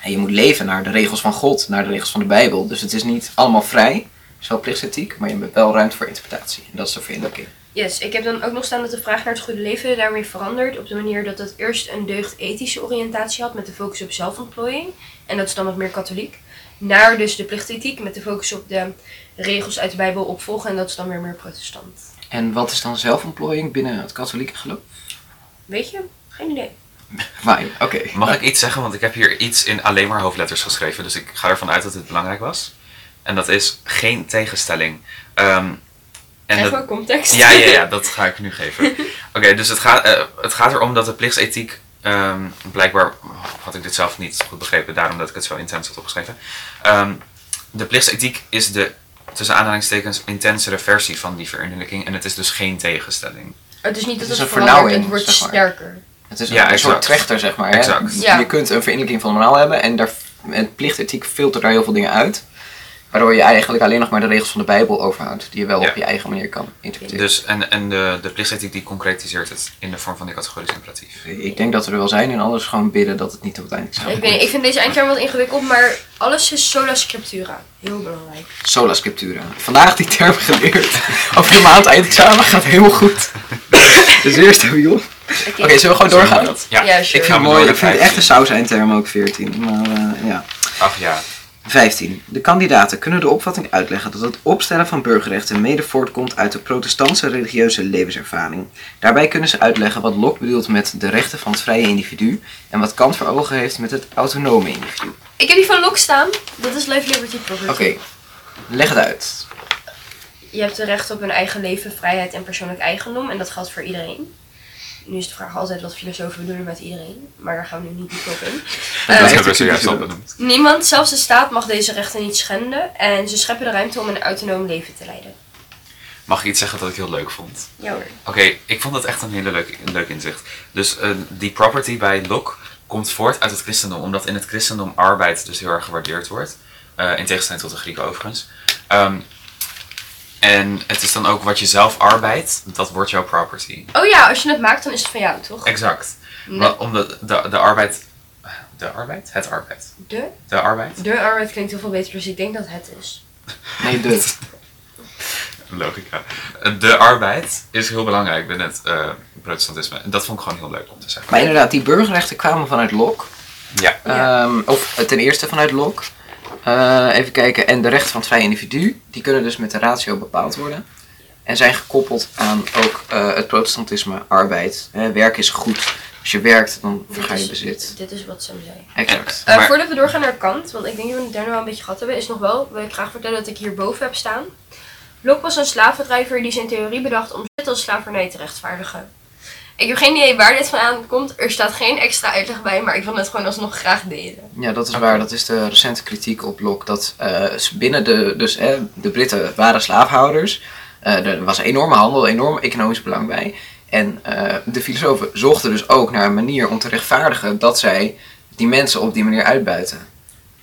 Speaker 3: En je moet leven naar de regels van God, naar de regels van de Bijbel. Dus het is niet allemaal vrij, wel plichtsethiek, maar je hebt wel ruimte voor interpretatie. En dat is de verinnerlijking.
Speaker 1: Yes, ik heb dan ook nog staan dat de vraag naar het goede leven daarmee verandert. Op de manier dat het eerst een deugdethische oriëntatie had met de focus op zelfontplooiing. En dat is dan wat meer katholiek. Naar dus de plichtethiek met de focus op de regels uit de Bijbel opvolgen. En dat is dan weer meer protestant.
Speaker 3: En wat is dan zelfontplooiing binnen het katholieke geloof?
Speaker 1: Weet je? Geen idee.
Speaker 3: Fijn, oké.
Speaker 2: Mag ik iets zeggen? Want ik heb hier iets in alleen maar hoofdletters geschreven. Dus ik ga ervan uit dat het belangrijk was. En dat is geen tegenstelling. Ehm, en
Speaker 1: En
Speaker 2: dat,
Speaker 1: gewoon context.
Speaker 2: ja, ja, ja, dat ga ik nu geven. Oké, dus het gaat, eh, het gaat erom dat de plichtsethiek, ehm, blijkbaar had ik dit zelf niet goed begrepen, daarom dat ik het zo intens had opgeschreven. Ehm, de plichtsethiek is de, tussen aanhalingstekens, intensere versie van die verinnerlijking en het is dus geen tegenstelling.
Speaker 1: Het is niet dat
Speaker 3: Het
Speaker 1: het, verandert,
Speaker 3: vernauwing,
Speaker 1: het wordt
Speaker 3: zeg maar.
Speaker 1: sterker.
Speaker 3: Het is
Speaker 2: Ja,
Speaker 3: een, soort trechter, zeg maar. Hè?
Speaker 2: Exact.
Speaker 1: Ja.
Speaker 3: Je kunt een verinnerlijking van de moraal hebben en daar met plichtethiek filtert daar heel veel dingen uit. Waardoor je eigenlijk alleen nog maar de regels van de Bijbel overhoudt. Die je wel
Speaker 2: Ja.
Speaker 3: op je eigen manier kan interpreteren.
Speaker 2: Dus, en en de, de plichtethiek die concretiseert het in de vorm van die categorisch imperatief.
Speaker 3: Ik denk dat we er wel zijn en anders gewoon bidden dat het niet tot het einde zou
Speaker 1: Ik, weet ik vind deze eindterm wat ingewikkeld, maar alles is sola scriptura. Heel belangrijk.
Speaker 3: Sola scriptura. Vandaag die term geleerd. Over de maand eindexamen gaat helemaal goed. Dus eerst stabiel. Oké,
Speaker 1: Oké,
Speaker 3: zullen we gewoon doorgaan?
Speaker 2: Ja.
Speaker 3: Ik vind het
Speaker 2: we
Speaker 3: mooi, ik vind het echt
Speaker 2: 15.
Speaker 3: een saus eindterm ook 14. Maar eh, ja.
Speaker 2: Ach ja.
Speaker 3: 15. De kandidaten kunnen de opvatting uitleggen dat het opstellen van burgerrechten mede voortkomt uit de protestantse religieuze levenservaring. Daarbij kunnen ze uitleggen wat Locke bedoelt met de rechten van het vrije individu en wat Kant voor ogen heeft met het autonome individu.
Speaker 1: Ik heb die van Locke staan. Dat is Life, Liberty, Property.
Speaker 3: Oké, leg het uit.
Speaker 1: Je hebt het recht op een eigen leven, vrijheid en persoonlijk eigendom. En dat geldt voor iedereen. Nu is de vraag altijd wat filosofen bedoelen met iedereen. Maar daar gaan we nu niet diep op in.
Speaker 2: Dat
Speaker 1: Eh,
Speaker 3: heeft
Speaker 2: hebben we zojuist al benoemd.
Speaker 1: Niemand, zelfs de staat, mag deze rechten niet schenden. En ze scheppen de ruimte om een autonoom leven te leiden.
Speaker 2: Mag ik iets zeggen dat ik heel leuk vond?
Speaker 1: Ja hoor.
Speaker 2: Oké, ik vond dat echt een hele leuk, een leuk inzicht. Dus eh, die property bij Locke komt voort uit het christendom, omdat in het christendom arbeid dus heel erg gewaardeerd wordt. Eh, in tegenstelling tot de Grieken overigens. Ehm, en het is dan ook wat je zelf arbeidt, dat wordt jouw property.
Speaker 1: Oh ja, als je het maakt, dan is het van jou, toch?
Speaker 2: Exact.
Speaker 1: Nee.
Speaker 2: Wa- Omdat de, de arbeid. De arbeid? Het arbeid.
Speaker 1: De?
Speaker 2: De arbeid?
Speaker 1: De arbeid klinkt heel veel beter, dus ik denk dat het is.
Speaker 3: Nee, de.
Speaker 2: Logica. De arbeid is heel belangrijk binnen het eh, protestantisme. En dat vond ik gewoon heel leuk om te zeggen.
Speaker 3: Maar inderdaad, die burgerrechten kwamen vanuit Locke.
Speaker 2: Ja.
Speaker 1: Ja.
Speaker 3: Ehm, of ten eerste vanuit Locke. Eh, even kijken. En de rechten van het vrije individu, die kunnen dus met de ratio bepaald worden. En zijn gekoppeld aan ook eh, het protestantisme, arbeid. Werk is goed. Als je werkt, dan verga je bezit.
Speaker 1: dit is wat Sam zei.
Speaker 3: Exact.
Speaker 1: Eh,
Speaker 2: Maar-
Speaker 1: Voordat we doorgaan naar Kant, want ik denk dat we het daar nog wel een beetje gehad hebben, is nog wel, wil ik graag vertellen dat ik hierboven heb staan. Locke was een slavendrijver die zijn theorie bedacht om zit als slavernij te rechtvaardigen. Ik heb geen idee waar dit vandaan komt, er staat geen extra uitleg bij, maar ik wil het gewoon alsnog graag delen.
Speaker 3: Ja, dat is waar. Dat is de recente kritiek op Locke. Dat eh, binnen de, dus, eh, de Britten waren slaafhouders. Eh, er was enorme handel, enorm economisch belang bij. En eh, de filosofen zochten dus ook naar een manier om te rechtvaardigen dat zij die mensen op die manier uitbuiten.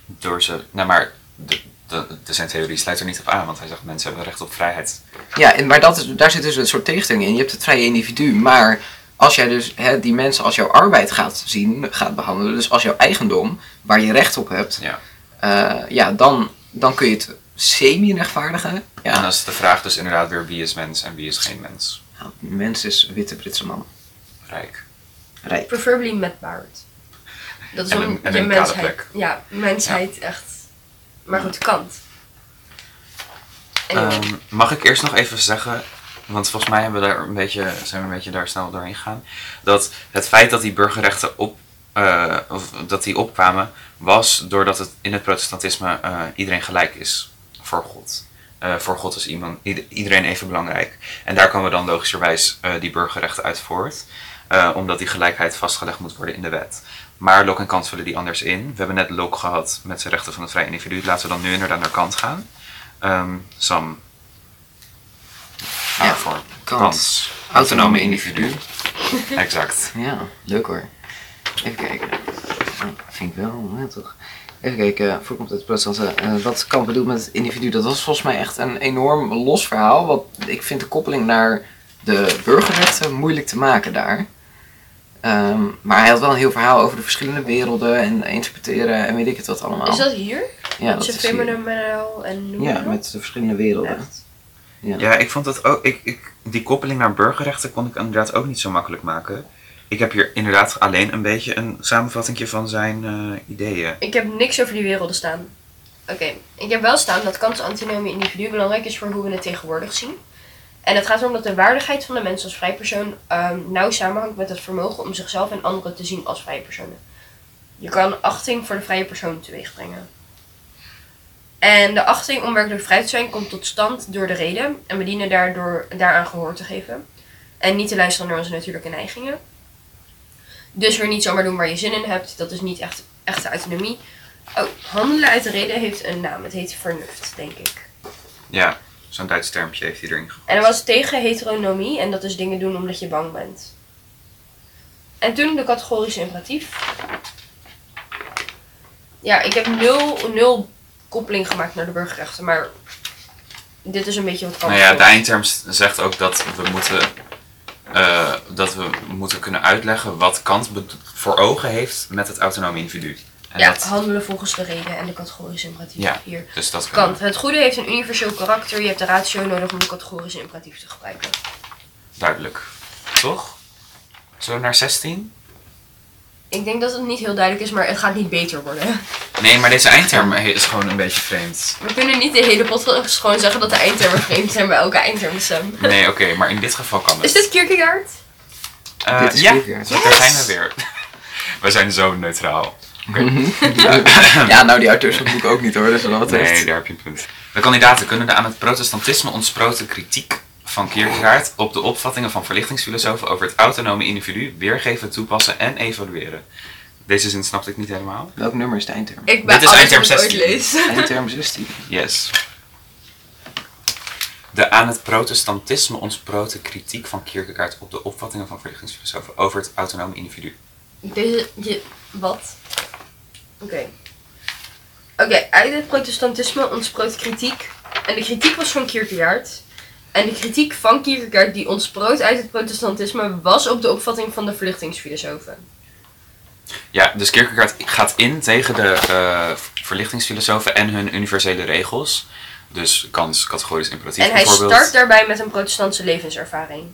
Speaker 2: Door ze. Nou, maar de, de, de zijn theorie sluit er niet op aan, want hij zegt mensen hebben recht op vrijheid.
Speaker 3: Ja, en, maar dat is, daar zit dus een soort tegenstelling in. Je hebt het vrije individu, maar als jij dus hè, die mensen als jouw arbeid gaat zien, gaat behandelen, dus als jouw eigendom, waar je recht op hebt,
Speaker 2: Ja.
Speaker 3: eh, ja, dan, dan kun je het semi-rechtvaardigen.
Speaker 2: En
Speaker 3: Ja,
Speaker 2: dan is de vraag dus inderdaad weer wie is mens en wie is geen mens.
Speaker 3: Nou, mens is witte Britse man.
Speaker 2: Rijk.
Speaker 3: Rijk.
Speaker 1: Preferably met baard. Dat is
Speaker 2: En een- en
Speaker 1: je
Speaker 2: een kale
Speaker 1: mensheid.
Speaker 2: plek.
Speaker 1: Ja, mensheid echt. Maar goed, Kant.
Speaker 2: Ehm, mag ik eerst nog even zeggen, want volgens mij hebben we daar een beetje, zijn we een beetje daar snel doorheen gegaan, dat het feit dat die burgerrechten op, eh, of dat die opkwamen, was doordat het in het protestantisme eh, iedereen gelijk is voor God. Eh, voor God is iemand, ied- iedereen even belangrijk. En daar komen dan logischerwijs die burgerrechten uit voort, omdat die gelijkheid vastgelegd moet worden in de wet. Maar Locke en Kant vullen die anders in. We hebben net Locke gehad met zijn rechten van het vrije individu. Laten we dan nu inderdaad naar Kant gaan. Ehm, Sam.
Speaker 3: Ja,
Speaker 2: ervoor.
Speaker 3: Kant. Autonome individu.
Speaker 2: Exact.
Speaker 3: Ja, leuk hoor. Even kijken. Oh, vind ik wel, ja, toch. Even kijken, voorkomt het protestantse. eh wat Kant bedoelt met het individu, dat was volgens mij echt een enorm los verhaal. Want ik vind de koppeling naar de burgerrechten moeilijk te maken daar. Ehm, maar hij had wel een heel verhaal over de verschillende werelden en interpreteren en weet ik het wat allemaal.
Speaker 1: is dat hier?
Speaker 3: ja, dat is hier.
Speaker 1: En noem
Speaker 3: Ja, met de verschillende werelden.
Speaker 1: Echt.
Speaker 3: Ja.
Speaker 2: Ja, ik vond dat ook. Ik, ik, die koppeling naar burgerrechten kon ik inderdaad ook niet zo makkelijk maken. Ik heb hier inderdaad alleen een beetje een samenvatting van zijn eh, ideeën.
Speaker 1: Ik heb niks over die werelden staan. Oké, ik heb wel staan dat Kants antinome individu belangrijk is voor hoe we het tegenwoordig zien. En het gaat erom dat de waardigheid van de mens als vrij persoon ehm, nauw samenhangt met het vermogen om zichzelf en anderen te zien als vrije personen. Je kan achting voor de vrije persoon teweeg brengen. En de achting om werkelijk vrij te zijn komt tot stand door de reden en we dienen daardoor, daaraan gehoor te geven. En niet te luisteren naar onze natuurlijke neigingen. Dus weer niet zomaar doen waar je zin in hebt. Dat is niet echt echte autonomie. Oh, handelen uit de reden heeft een naam. Het heet vernuft, denk ik.
Speaker 2: Ja, zo'n Duits termpje heeft hij erin gegooid.
Speaker 1: En hij was tegen heteronomie. En dat is dingen doen omdat je bang bent. En toen de categorische imperatief. Ja, ik heb nul, nul koppeling gemaakt naar de burgerrechten, maar dit is een beetje wat kan.
Speaker 2: Nou ja, de eindterm zegt ook dat we moeten, eh, dat we moeten kunnen uitleggen wat Kant voor ogen heeft met het autonome individu. En
Speaker 1: Ja,
Speaker 2: dat,
Speaker 1: handelen volgens de reden en de categorische imperatief.
Speaker 2: Ja.
Speaker 1: Hier.
Speaker 2: dus dat kan.
Speaker 1: Kant. Het goede heeft een universeel karakter. Je hebt de ratio nodig om de categorische imperatief te gebruiken.
Speaker 2: Duidelijk. Toch? Zo naar 16?
Speaker 1: Ik denk dat het niet heel duidelijk is, maar het gaat niet beter worden.
Speaker 2: Nee, maar deze eindterm is gewoon een beetje vreemd.
Speaker 1: We kunnen niet de hele podcast gewoon zeggen dat de eindtermen vreemd zijn bij elke eindtermstem.
Speaker 2: Nee, oké, maar in dit geval kan het.
Speaker 1: Is dit Kierkegaard?
Speaker 2: Eh,
Speaker 3: Dit is
Speaker 2: ja,
Speaker 3: Kierkegaard.
Speaker 2: daar zijn we weer. we zijn zo neutraal.
Speaker 3: ja, nou die auteurs van het boek ook niet hoor, dus wat dat
Speaker 2: Nee, daar heb je een punt. De kandidaten kunnen de aan het protestantisme ontsproten kritiek van Kierkegaard op de opvattingen van verlichtingsfilosofen over het autonome individu weergeven, toepassen en evalueren. Deze zin snapte ik niet helemaal.
Speaker 3: Welk nummer is de eindterm?
Speaker 1: Ik ben
Speaker 2: Dit is eindterm
Speaker 1: wat ik ooit
Speaker 2: 16.
Speaker 1: lees.
Speaker 3: Eindterm 16.
Speaker 2: Yes. De aan het protestantisme ontsproten kritiek van Kierkegaard op de opvattingen van verlichtingsfilosofen over het autonome individu.
Speaker 1: Deze, je, wat? Oké. Oké, uit het protestantisme ontsproot kritiek. En de kritiek was van Kierkegaard. En de kritiek van Kierkegaard die ontsproot uit het protestantisme was op de opvatting van de verlichtingsfilosofen.
Speaker 2: Ja, dus Kierkegaard gaat in tegen de eh, verlichtingsfilosofen en hun universele regels. Dus kans, categorisch, imperatief
Speaker 1: En hij start daarbij met een protestantse levenservaring.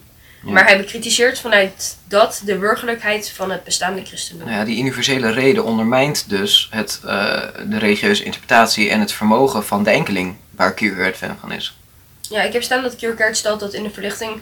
Speaker 3: Ja.
Speaker 1: Maar hij bekritiseert vanuit dat de burgerlijkheid van het bestaande christendom.
Speaker 3: Nou ja, die universele reden ondermijnt dus het, eh, de religieuze interpretatie en het vermogen van de enkeling waar Kierkegaard fan van is.
Speaker 1: Ja, ik heb staan dat Kierkegaard stelt dat in de verlichting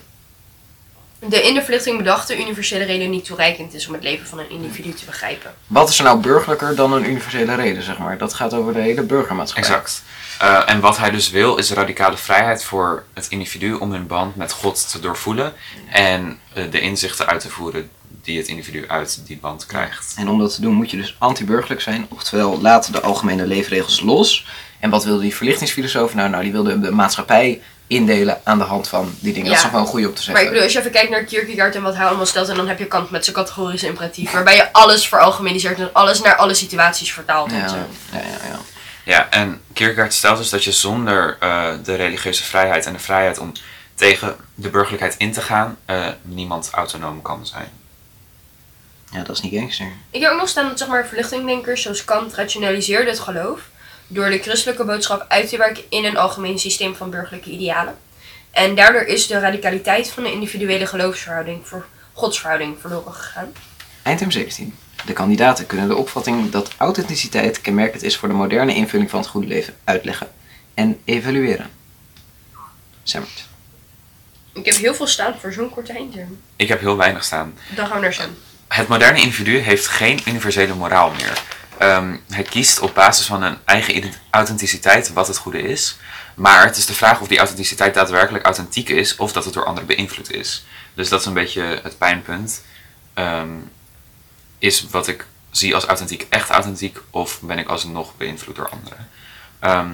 Speaker 1: de in de verlichting bedachte universele reden niet toereikend is om het leven van een individu te begrijpen.
Speaker 3: Wat is er nou burgerlijker dan een universele reden, zeg maar? Dat gaat over de hele burgermaatschappij.
Speaker 2: Exact. Eh, en wat hij dus wil is radicale vrijheid voor het individu om hun band met God te doorvoelen en eh, de inzichten uit te voeren die het individu uit die band krijgt.
Speaker 3: En om dat te doen moet je dus anti-burgerlijk zijn, oftewel laat de algemene leefregels los. En wat wilde die verlichtingsfilosoof nou? Nou, die wilde de maatschappij indelen aan de hand van die dingen. Dat is
Speaker 1: Ja.
Speaker 3: nog wel een goede om te
Speaker 1: Maar ik
Speaker 3: zeggen.
Speaker 1: bedoel, als je even kijkt naar Kierkegaard en wat hij allemaal stelt, en dan heb je Kant met zijn categorische imperatief, waarbij je alles veralgemeniseert en alles naar alle situaties vertaalt en
Speaker 3: ja,
Speaker 1: zo.
Speaker 3: ja, ja, ja.
Speaker 2: Ja, en Kierkegaard stelt dus dat je zonder eh, de religieuze vrijheid en de vrijheid om tegen de burgerlijkheid in te gaan, eh, niemand autonoom kan zijn.
Speaker 3: ja, dat is niet gangster.
Speaker 1: Ik heb ook nog staan dat zeg maar, verlichtingdenkers zoals Kant rationaliseerden het geloof door de christelijke boodschap uit te werken in een algemeen systeem van burgerlijke idealen. En daardoor is de radicaliteit van de individuele geloofsverhouding voor godsverhouding verloren gegaan.
Speaker 3: Eindterm 17. De kandidaten kunnen de opvatting dat authenticiteit kenmerkend is voor de moderne invulling van het goede leven uitleggen en evalueren. Semmert.
Speaker 1: Ik heb heel veel staan voor zo'n korte eindterm.
Speaker 2: Ik heb heel weinig staan.
Speaker 1: Dan gaan we naar Sam.
Speaker 2: Het moderne individu heeft geen universele moraal meer. Ehm, hij kiest op basis van een eigen authenticiteit wat het goede is. Maar het is de vraag of die authenticiteit daadwerkelijk authentiek is of dat het door anderen beïnvloed is. Dus dat is een beetje het pijnpunt. Ehm, is wat ik zie als authentiek echt authentiek of ben ik alsnog beïnvloed door anderen? Ehm,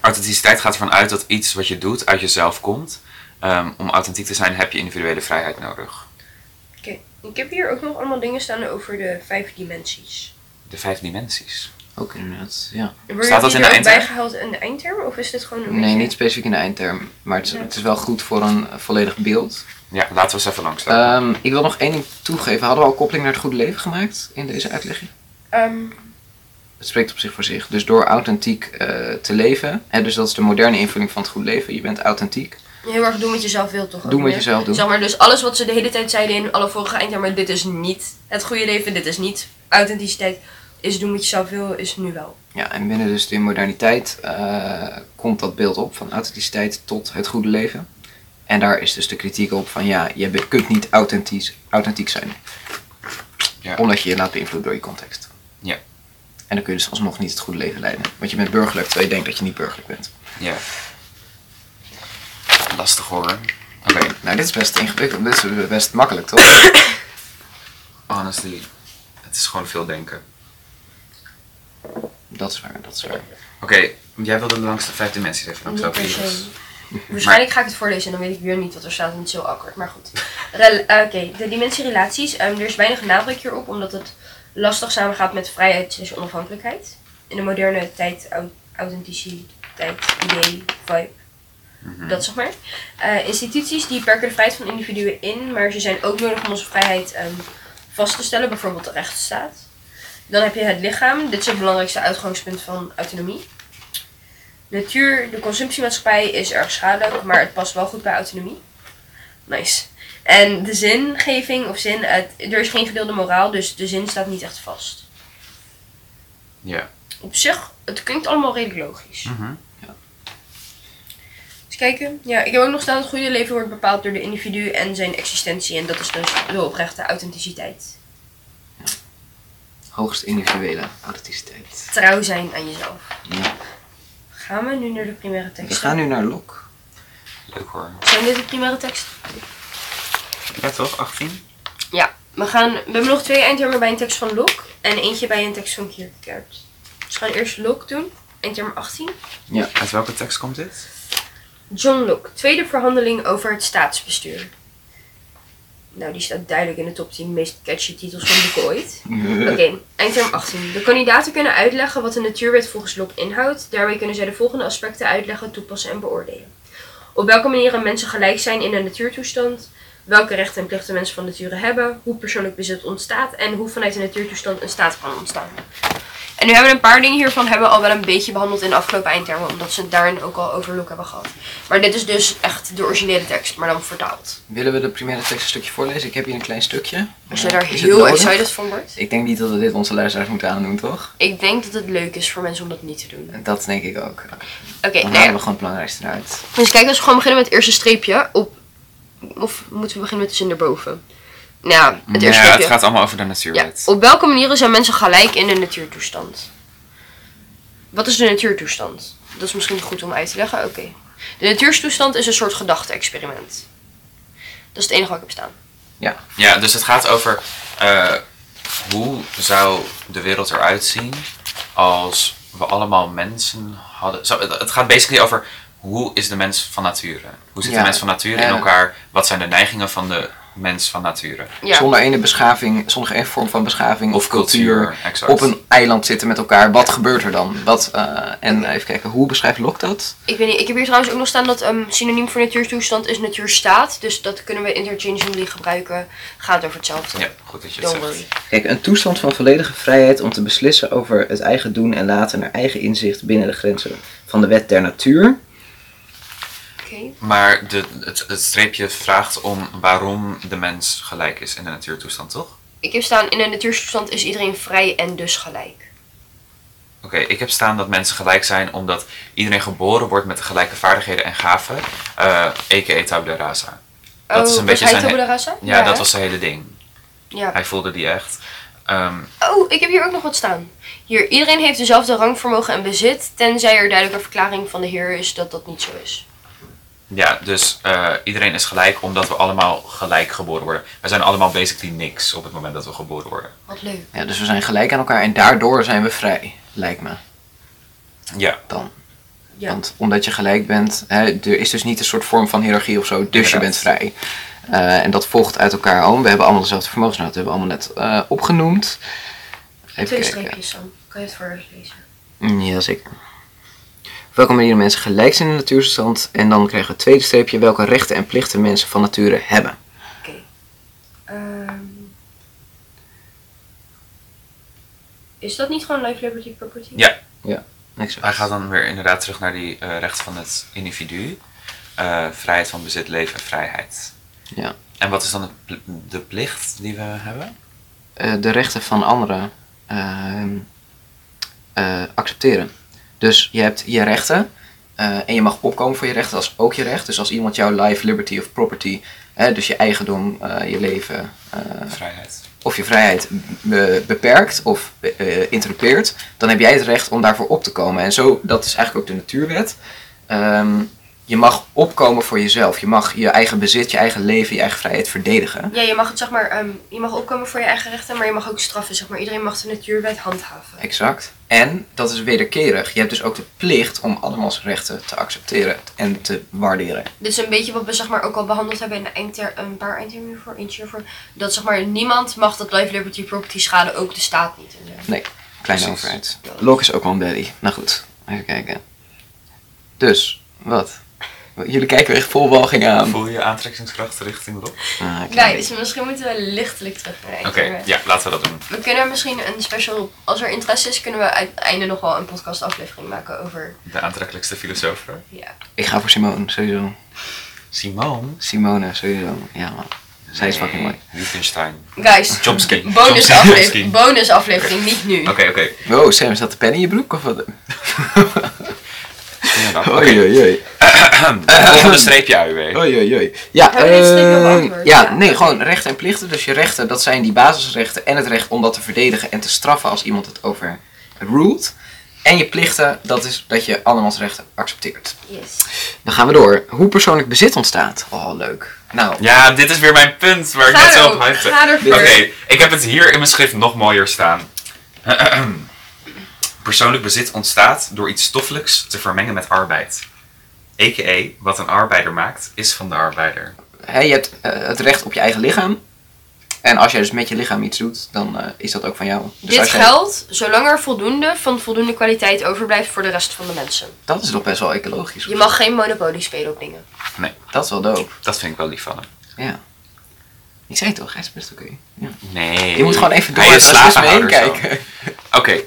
Speaker 2: authenticiteit gaat ervan uit dat iets wat je doet uit jezelf komt. Om authentiek te zijn heb je individuele vrijheid nodig.
Speaker 1: Ik heb hier ook nog allemaal dingen staan over de vijf dimensies.
Speaker 2: De vijf dimensies.
Speaker 3: Ook inderdaad, ja.
Speaker 2: Staat dat in de
Speaker 1: er ook
Speaker 2: eindterm?
Speaker 1: bijgehaald in de eindterm? Of is dit gewoon een
Speaker 3: Nee,
Speaker 1: beetje-
Speaker 3: niet specifiek in de eindterm, maar het is,
Speaker 1: Ja.
Speaker 3: het is wel goed voor een volledig beeld.
Speaker 2: Ja, laten we eens even langs.
Speaker 3: Ehm, ik wil nog één ding toegeven. Hadden we al koppeling naar het goede leven gemaakt in deze uitlegging?
Speaker 1: Ehm,
Speaker 3: Het spreekt op zich voor zich. Dus door authentiek eh, te leven, hè, dus dat is de moderne invulling van het goede leven. Je bent authentiek.
Speaker 1: Heel erg doen wat je zelf wilt, toch?
Speaker 3: Doen wat
Speaker 1: meer?
Speaker 3: je zelf doet.
Speaker 1: Zeg maar, dus alles wat ze de hele tijd zeiden in alle vorige eindtermen, dit is niet het goede leven, dit is niet authenticiteit, is doen wat je zelf wil, is nu wel.
Speaker 3: Ja, en binnen dus de moderniteit eh, komt dat beeld op van authenticiteit tot het goede leven. En daar is dus de kritiek op van ja, je kunt niet authentisch, authentiek zijn.
Speaker 2: Ja.
Speaker 3: Omdat je je laat beïnvloeden door je context.
Speaker 2: Ja.
Speaker 3: En dan kun je dus alsnog niet het goede leven leiden. Want je bent burgerlijk terwijl je denkt dat je niet burgerlijk bent.
Speaker 2: Ja. Lastig hoor. Oké,
Speaker 3: Nou, dit is best ingewikkeld. Dit is best makkelijk, toch?
Speaker 2: honestly. Het is gewoon veel denken.
Speaker 3: dat is waar, dat is waar.
Speaker 2: Oké, jij wilde langs de vijf dimensies even langs lopen.
Speaker 1: Waarschijnlijk ga ik het voorlezen en dan weet ik weer niet wat er staat en het is zo awkward, maar goed. Rel- eh, Oké, de dimensierelaties. ehm er is weinig nadruk hierop, omdat het lastig samengaat met vrijheid slash onafhankelijkheid. In de moderne tijd au- authenticiteit, idee, vibe.
Speaker 2: Mhm.
Speaker 1: Dat zeg maar. Eh, instituties die perken de vrijheid van individuen in, maar ze zijn ook nodig om onze vrijheid ehm, vast te stellen, bijvoorbeeld de rechtsstaat. Dan heb je het lichaam, dit is het belangrijkste uitgangspunt van autonomie. Natuur, de consumptiemaatschappij is erg schadelijk, maar het past wel goed bij autonomie. Nice. En de zingeving of zin, het, er is geen gedeelde moraal, dus de zin staat niet echt vast.
Speaker 2: Ja.
Speaker 1: Op zich, het klinkt allemaal redelijk logisch.
Speaker 2: Mhm.
Speaker 1: Eens kijken. Ja, ik heb ook nog staan dat het goede leven wordt bepaald door de individu en zijn existentie. En dat is dus de oprechte authenticiteit.
Speaker 3: Hoogst individuele authenticiteit.
Speaker 1: Trouw zijn aan jezelf.
Speaker 3: Ja.
Speaker 1: Gaan we nu naar de primaire tekst?
Speaker 3: We gaan nu naar Lok.
Speaker 2: Leuk hoor.
Speaker 1: Zijn dit de primaire tekst?
Speaker 2: Ja toch, 18?
Speaker 1: Ja. We, gaan, we hebben nog twee eindtermen bij een tekst van Locke en eentje bij een tekst van Kierkegaard. Dus we gaan eerst Locke doen. Eindterm 18.
Speaker 2: Uit welke tekst komt dit?
Speaker 1: John Locke. Tweede verhandeling over het staatsbestuur. Nou, die staat duidelijk in de top 10 meest catchy titels van boeken ooit. Oké, eindterm 18. De kandidaten kunnen uitleggen wat de natuurwet volgens Locke inhoudt. Daarbij kunnen zij de volgende aspecten uitleggen, toepassen en beoordelen. Op welke manieren mensen gelijk zijn in een natuurtoestand. Welke rechten en plichten mensen van nature hebben. Hoe persoonlijk bezit ontstaat. En hoe vanuit een natuurtoestand een staat kan ontstaan. En nu hebben we een paar dingen hiervan hebben we al wel een beetje behandeld in de afgelopen eindtermen. Omdat ze het daarin ook al over Locke hebben gehad. Maar dit is dus echt de originele tekst, maar dan vertaald.
Speaker 3: Willen we de primaire tekst een stukje voorlezen? Ik heb hier een klein stukje.
Speaker 1: Als je
Speaker 3: Eh,
Speaker 1: daar heel excited van wordt.
Speaker 3: Ik denk niet dat we dit onze luisteraars moeten aandoen, toch?
Speaker 1: Ik denk dat het leuk is voor mensen om dat niet te doen.
Speaker 3: Dat denk ik ook.
Speaker 1: Oké,
Speaker 3: Dan
Speaker 1: nou
Speaker 3: halen
Speaker 1: ja.
Speaker 3: we gewoon het belangrijkste eruit.
Speaker 1: Dus kijk, als we gewoon beginnen met het eerste streepje. Op, of moeten we beginnen met de zin erboven? Nou, het eerste
Speaker 2: ja, het gaat allemaal over de
Speaker 1: Ja.
Speaker 2: natuurwet.
Speaker 1: Op welke manieren zijn mensen gelijk in de natuurtoestand? Wat is de natuurtoestand? Dat is misschien goed om uit te leggen. Oké. De natuurtoestand is een soort gedachte-experiment. Dat is het enige wat ik heb staan.
Speaker 2: Ja, dus het gaat over eh, hoe zou de wereld eruit zien als we allemaal mensen hadden. Zo, het, het gaat basically over hoe is de mens van nature? Hoe zit
Speaker 3: Ja,
Speaker 2: de mens van nature in elkaar? Wat zijn de neigingen van de mens van nature?
Speaker 1: Ja.
Speaker 3: Zonder ene beschaving, zonder één vorm van beschaving of,
Speaker 2: Of
Speaker 3: cultuur, op een eiland zitten met elkaar. Wat gebeurt er dan? Wat, eh, en even kijken, hoe beschrijft Locke dat?
Speaker 1: Ik weet niet, ik heb hier trouwens ook nog staan dat um, synoniem voor natuurtoestand is natuurstaat. Dus dat kunnen we interchangeably gebruiken. Gaat over hetzelfde.
Speaker 2: Ja, goed dat je het
Speaker 1: Don't
Speaker 2: zegt.
Speaker 1: worry.
Speaker 3: Kijk, een toestand van volledige vrijheid om te beslissen over het eigen doen en laten naar eigen inzicht binnen de grenzen van de wet der natuur.
Speaker 2: Maar de, het, het streepje vraagt om waarom de mens gelijk is in de natuurtoestand, toch?
Speaker 1: Ik heb staan, in een natuurtoestand is iedereen vrij en dus gelijk.
Speaker 2: Oké, ik heb staan dat mensen gelijk zijn omdat iedereen geboren wordt met de gelijke vaardigheden en gaven, a.k.a. tabula rasa. Dat
Speaker 1: oh,
Speaker 2: is een
Speaker 1: was
Speaker 2: beetje zijn-
Speaker 1: tabula rasa?
Speaker 2: Ja, dat
Speaker 1: hè?
Speaker 2: was zijn hele ding.
Speaker 1: Ja.
Speaker 2: Hij voelde die echt. Ehm,
Speaker 1: Oh, ik heb hier ook nog wat staan. Hier, iedereen heeft dezelfde rangvermogen en bezit, tenzij er duidelijke verklaring van de Heer is dat dat niet zo is.
Speaker 2: Ja, dus eh, iedereen is gelijk omdat we allemaal gelijk geboren worden. We zijn allemaal basically niks op het moment dat we geboren worden.
Speaker 1: Wat leuk.
Speaker 3: Ja, dus we zijn gelijk aan elkaar en daardoor zijn we vrij, lijkt me
Speaker 2: Ja,
Speaker 3: dan.
Speaker 1: Ja.
Speaker 3: Want omdat je gelijk bent, hè, er is dus niet een soort vorm van hiërarchie of zo, dus je bent vrij. Eh, en dat volgt uit elkaar om. We hebben allemaal dezelfde vermogens, nou, dat hebben we allemaal net eh, opgenoemd. Even
Speaker 1: Twee
Speaker 3: kijken.
Speaker 1: streepjes, Sam. Kan je het voorlezen?
Speaker 3: Mm, Jazeker. Op welke manier mensen gelijk zijn in de natuurstand. En dan krijgen we het tweede streepje welke rechten en plichten mensen van nature hebben.
Speaker 1: Oké. Ehm. is dat niet gewoon life, liberty, property?
Speaker 2: Ja.
Speaker 3: Exact.
Speaker 2: hij gaat dan weer inderdaad terug naar die eh, rechten van het individu. Eh, vrijheid van bezit, leven en vrijheid.
Speaker 3: Ja.
Speaker 2: En wat is dan de, pl- de plicht die we hebben?
Speaker 3: Eh, de rechten van anderen ehm, eh, accepteren. Dus je hebt je rechten. eh, en je mag opkomen voor je rechten, dat is ook je recht. Dus als iemand jouw life, liberty of property, hè, dus je eigendom, eh, je leven eh,
Speaker 2: Vrijheid.
Speaker 3: of je vrijheid be- beperkt of interrupeert, dan heb jij het recht om daarvoor op te komen. En zo, dat is eigenlijk ook de natuurwet. Ehm, je mag opkomen voor jezelf. Je mag je eigen bezit, je eigen leven, je eigen vrijheid verdedigen.
Speaker 1: Ja, je mag het zeg maar, ehm, je mag opkomen voor je eigen rechten, maar je mag ook straffen, zeg maar. Iedereen mag de natuurwet handhaven.
Speaker 3: Exact. En dat is wederkerig. Je hebt dus ook de plicht om andermans rechten te accepteren en te waarderen.
Speaker 1: Dit is een beetje wat we zeg maar ook al behandeld hebben in eindter een paar hiervoor, eentje hiervoor. Dat zeg maar niemand mag dat life, liberty, property schaden, ook de staat niet. En zo.
Speaker 3: Nee, kleine
Speaker 2: Precies.
Speaker 3: overheid. Lok is ook wel een belly. Nou goed, even kijken. Dus, wat? Jullie kijken weer vol walging aan.
Speaker 2: Voel je aantrekkingskracht richting Rob?
Speaker 3: Ah, klein
Speaker 1: Guys, misschien moeten we lichtelijk terug naar de
Speaker 2: Oké, ja, laten we dat doen.
Speaker 1: We kunnen misschien een special, als er interesse is, kunnen we uit het einde nog wel een podcast aflevering maken over,
Speaker 2: De aantrekkelijkste filosoof.
Speaker 1: ja.
Speaker 3: Ik ga voor Simone, sowieso.
Speaker 2: Simone.
Speaker 3: Simone, sowieso. Ja man. Zij is fucking mooi.
Speaker 2: Wittgenstein.
Speaker 1: Guys,
Speaker 2: Chomsky.
Speaker 1: bonus
Speaker 2: Chomsky.
Speaker 1: aflevering, bonus aflevering, niet nu.
Speaker 2: Oké, oké.
Speaker 3: Wow, Sam, is dat de pen in je broek of wat? Oei, oei, oei.
Speaker 2: Volgende streepje AUW.
Speaker 3: Oei, oei, oei. Ja, eh,
Speaker 1: beantwoord?
Speaker 3: ja, nee, gewoon rechten en plichten. Dus je rechten, dat zijn die basisrechten en het recht om dat te verdedigen en te straffen als iemand het overruled. En je plichten, dat is dat je andermans rechten accepteert.
Speaker 1: Yes.
Speaker 3: Dan gaan we door. Hoe persoonlijk bezit ontstaat. Oh, leuk. Nou,
Speaker 2: Ja, dit is weer mijn punt waar ik net zo op. Oké, ik heb het hier in mijn schrift nog mooier staan. Persoonlijk bezit ontstaat door iets stoffelijks te vermengen met arbeid. A.k.a. wat een arbeider maakt, is van de arbeider.
Speaker 3: je hebt eh, het recht op je eigen lichaam. En als jij dus met je lichaam iets doet, dan eh, is dat ook van jou. Dus
Speaker 1: Dit
Speaker 3: jij-
Speaker 1: geldt zolang er voldoende van voldoende kwaliteit overblijft voor de rest van de mensen.
Speaker 3: Dat is toch best wel ecologisch.
Speaker 1: Je mag geen monopolie spelen op dingen.
Speaker 3: Dat is wel dope.
Speaker 2: Dat vind ik wel lief van hem.
Speaker 3: Ja. Ik zei het toch, hij is best oké. Ja.
Speaker 2: Nee.
Speaker 3: Je moet gewoon even door
Speaker 2: Hij
Speaker 3: het
Speaker 2: is
Speaker 3: racisme heen kijken.
Speaker 2: Oké,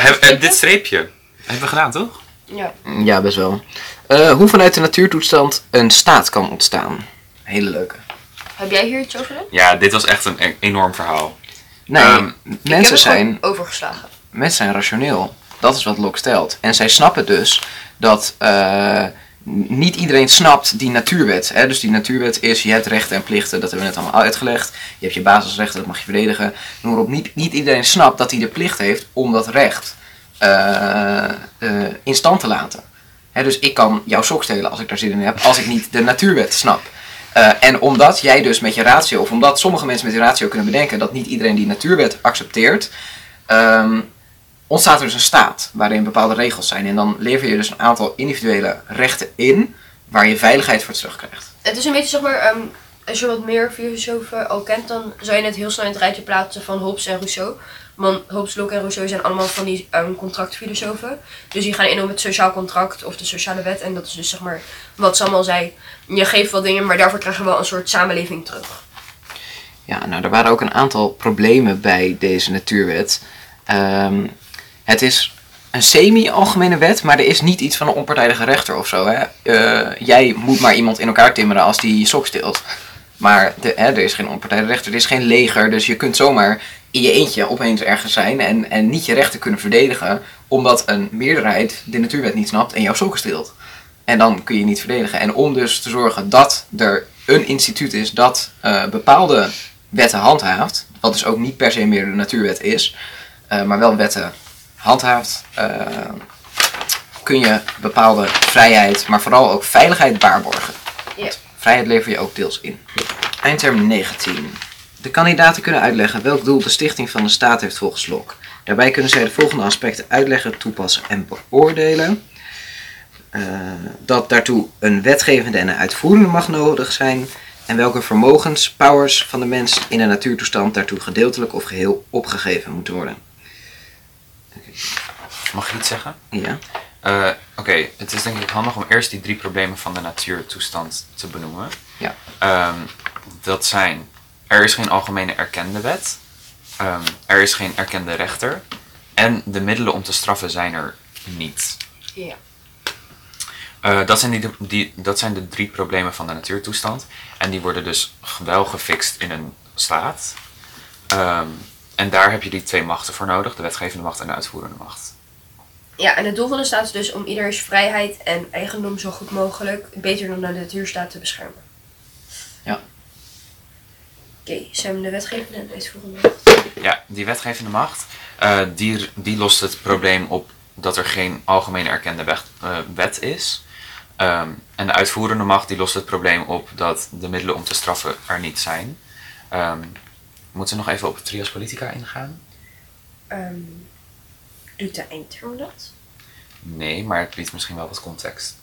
Speaker 2: Heb- dit streepje hebben we gedaan, toch?
Speaker 1: Ja.
Speaker 3: Ja, best wel. Eh, hoe vanuit de natuurtoestand een staat kan ontstaan. Hele leuke.
Speaker 1: Heb jij hier iets over?
Speaker 2: Ja, dit was echt een e- enorm verhaal.
Speaker 3: Nee,
Speaker 2: Ehm,
Speaker 1: Ik heb
Speaker 3: mensen,
Speaker 1: het
Speaker 3: zijn,
Speaker 1: overgeslagen.
Speaker 3: mensen zijn rationeel. Dat is wat Locke stelt. En zij snappen dus dat eh, niet iedereen snapt die natuurwet. Hè? Dus die natuurwet is, je hebt rechten en plichten, dat hebben we net allemaal uitgelegd. Je hebt je basisrechten, dat mag je verdedigen. Noem op, niet, niet iedereen snapt dat hij de plicht heeft om dat recht eh, eh, in stand te laten. Hè, dus ik kan jouw sok stelen als ik daar zin in heb, als ik niet de natuurwet snap. Eh, en omdat jij dus met je ratio, of omdat sommige mensen met je ratio kunnen bedenken dat niet iedereen die natuurwet accepteert, ehm, ontstaat er dus een staat waarin bepaalde regels zijn. En dan lever je dus een aantal individuele rechten in waar je veiligheid voor terugkrijgt.
Speaker 1: Het is een beetje zeg maar, ehm, als je wat meer filosofen al kent, dan zou je het heel snel in het rijtje plaatsen van Hobbes en Rousseau. Want Hobbes, Locke en Rousseau zijn allemaal van die ehm, contractfilosofen. Dus die gaan in op het sociaal contract of de sociale wet. En dat is dus zeg maar wat Sam al zei. Je geeft wel dingen, maar daarvoor krijg je wel een soort samenleving terug.
Speaker 3: Ja, nou, er waren ook een aantal problemen bij deze natuurwet. Ehm, het is een semi-algemene wet, maar er is niet iets van een onpartijdige rechter of zo. Hè? Eh, jij moet maar iemand in elkaar timmeren als die je sok steelt. Maar hè, er is geen onpartijdige rechter, er is geen leger, dus je kunt zomaar in je eentje opeens ergens zijn en, en niet je rechten kunnen verdedigen, omdat een meerderheid de natuurwet niet snapt en jouw sokken steelt. En dan kun je niet verdedigen. En om dus te zorgen dat er een instituut is dat eh, bepaalde wetten handhaaft, wat dus ook niet per se meer de natuurwet is, eh, maar wel wetten handhaaft, eh, kun je bepaalde vrijheid, maar vooral ook veiligheid waarborgen.
Speaker 1: Ja.
Speaker 3: Vrijheid lever je ook deels in. Eindterm 19. De kandidaten kunnen uitleggen welk doel de stichting van de staat heeft volgens Locke. Daarbij kunnen zij de volgende aspecten uitleggen, toepassen en beoordelen. Eh, dat daartoe een wetgevende en een uitvoerende macht nodig zijn. En welke vermogens, powers van de mens in een natuurtoestand daartoe gedeeltelijk of geheel opgegeven moeten worden.
Speaker 2: Mag ik iets zeggen?
Speaker 3: Ja.
Speaker 2: Eh, Oké, het is denk ik handig om eerst die drie problemen van de natuurtoestand te benoemen.
Speaker 3: Ja.
Speaker 2: Ehm, dat zijn, er is geen algemene erkende wet, Ehm, er is geen erkende rechter en de middelen om te straffen zijn er niet.
Speaker 1: Ja.
Speaker 2: Eh, dat, zijn die, die, dat zijn de drie problemen van de natuurtoestand. En die worden dus wel gefixt in een staat. Ehm, en daar heb je die twee machten voor nodig: de wetgevende macht en de uitvoerende macht.
Speaker 1: Ja, en het doel van de staat is dus om ieders vrijheid en eigendom zo goed mogelijk, beter dan de natuurstaat, te beschermen.
Speaker 3: Ja.
Speaker 1: Oké, Sam, de wetgevende en de uitvoerende macht.
Speaker 2: Ja, die wetgevende macht, eh, die, die lost het probleem op dat er geen algemeen erkende wet, eh, wet is. Ehm, en de uitvoerende macht die lost het probleem op dat de middelen om te straffen er niet zijn. Ehm, moeten we nog even op trias politica ingaan?
Speaker 1: Ehm, doet de eindterm dat?
Speaker 2: Nee, maar het biedt misschien wel wat context.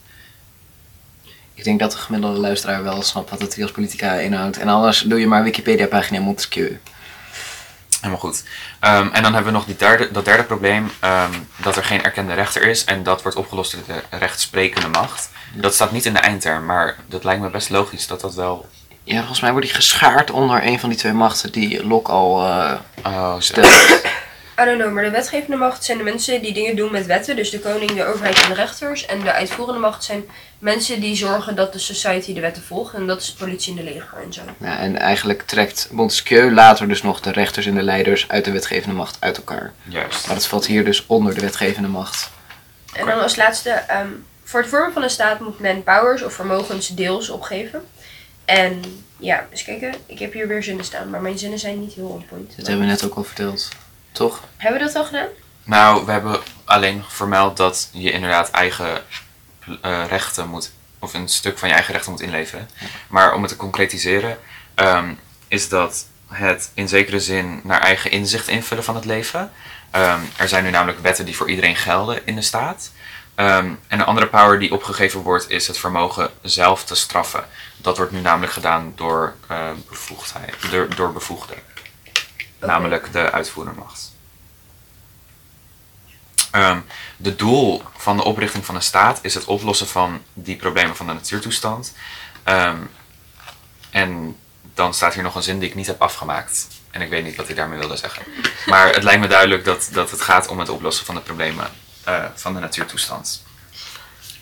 Speaker 3: Ik denk dat de gemiddelde luisteraar wel snapt wat de trias politica inhoudt. En anders doe je maar Wikipedia-pagina Montesquieu.
Speaker 2: Helemaal goed. Ehm, en dan hebben we nog die derde, dat derde probleem, ehm, dat er geen erkende rechter is en dat wordt opgelost door de rechtsprekende macht. Dat staat niet in de eindterm, maar dat lijkt me best logisch dat dat wel...
Speaker 3: Ja, volgens mij wordt die geschaard onder een van die twee machten die Locke al eh
Speaker 2: Oh,
Speaker 3: stelt.
Speaker 1: I don't know, maar de wetgevende macht zijn de mensen die dingen doen met wetten. Dus de koning, de overheid en de rechters. En de uitvoerende macht zijn mensen die zorgen dat de society de wetten volgt. En dat is de politie en de leger en zo.
Speaker 3: Ja, en eigenlijk trekt Montesquieu later dus nog de rechters en de leiders uit de wetgevende macht uit elkaar.
Speaker 2: Juist.
Speaker 3: Maar dat valt hier dus onder de wetgevende macht.
Speaker 1: En dan als laatste, ehm, voor het vormen van een staat moet men powers of vermogens deels opgeven. En ja, eens kijken. Ik heb hier weer zinnen staan, maar mijn zinnen zijn niet heel on point.
Speaker 3: Dat hebben we net ook al verteld. Toch?
Speaker 1: Hebben we dat al gedaan?
Speaker 2: Nou, we hebben alleen vermeld dat je inderdaad eigen eh, rechten moet, of een stuk van je eigen rechten moet inleveren. Maar om het te concretiseren, ehm, is dat het in zekere zin naar eigen inzicht invullen van het leven. Ehm, er zijn nu namelijk wetten die voor iedereen gelden in de staat. Ehm, en een andere power die opgegeven wordt is het vermogen zelf te straffen. Dat wordt nu namelijk gedaan door, eh, bevoegdheid, door, door bevoegden. Namelijk de uitvoerende macht. Ehm, de doel van de oprichting van een staat is het oplossen van die problemen van de natuurtoestand. Ehm, en dan staat hier nog een zin die ik niet heb afgemaakt. En ik weet niet wat hij daarmee wilde zeggen. Maar het lijkt me duidelijk dat, dat het gaat om het oplossen van de problemen eh, van de natuurtoestand.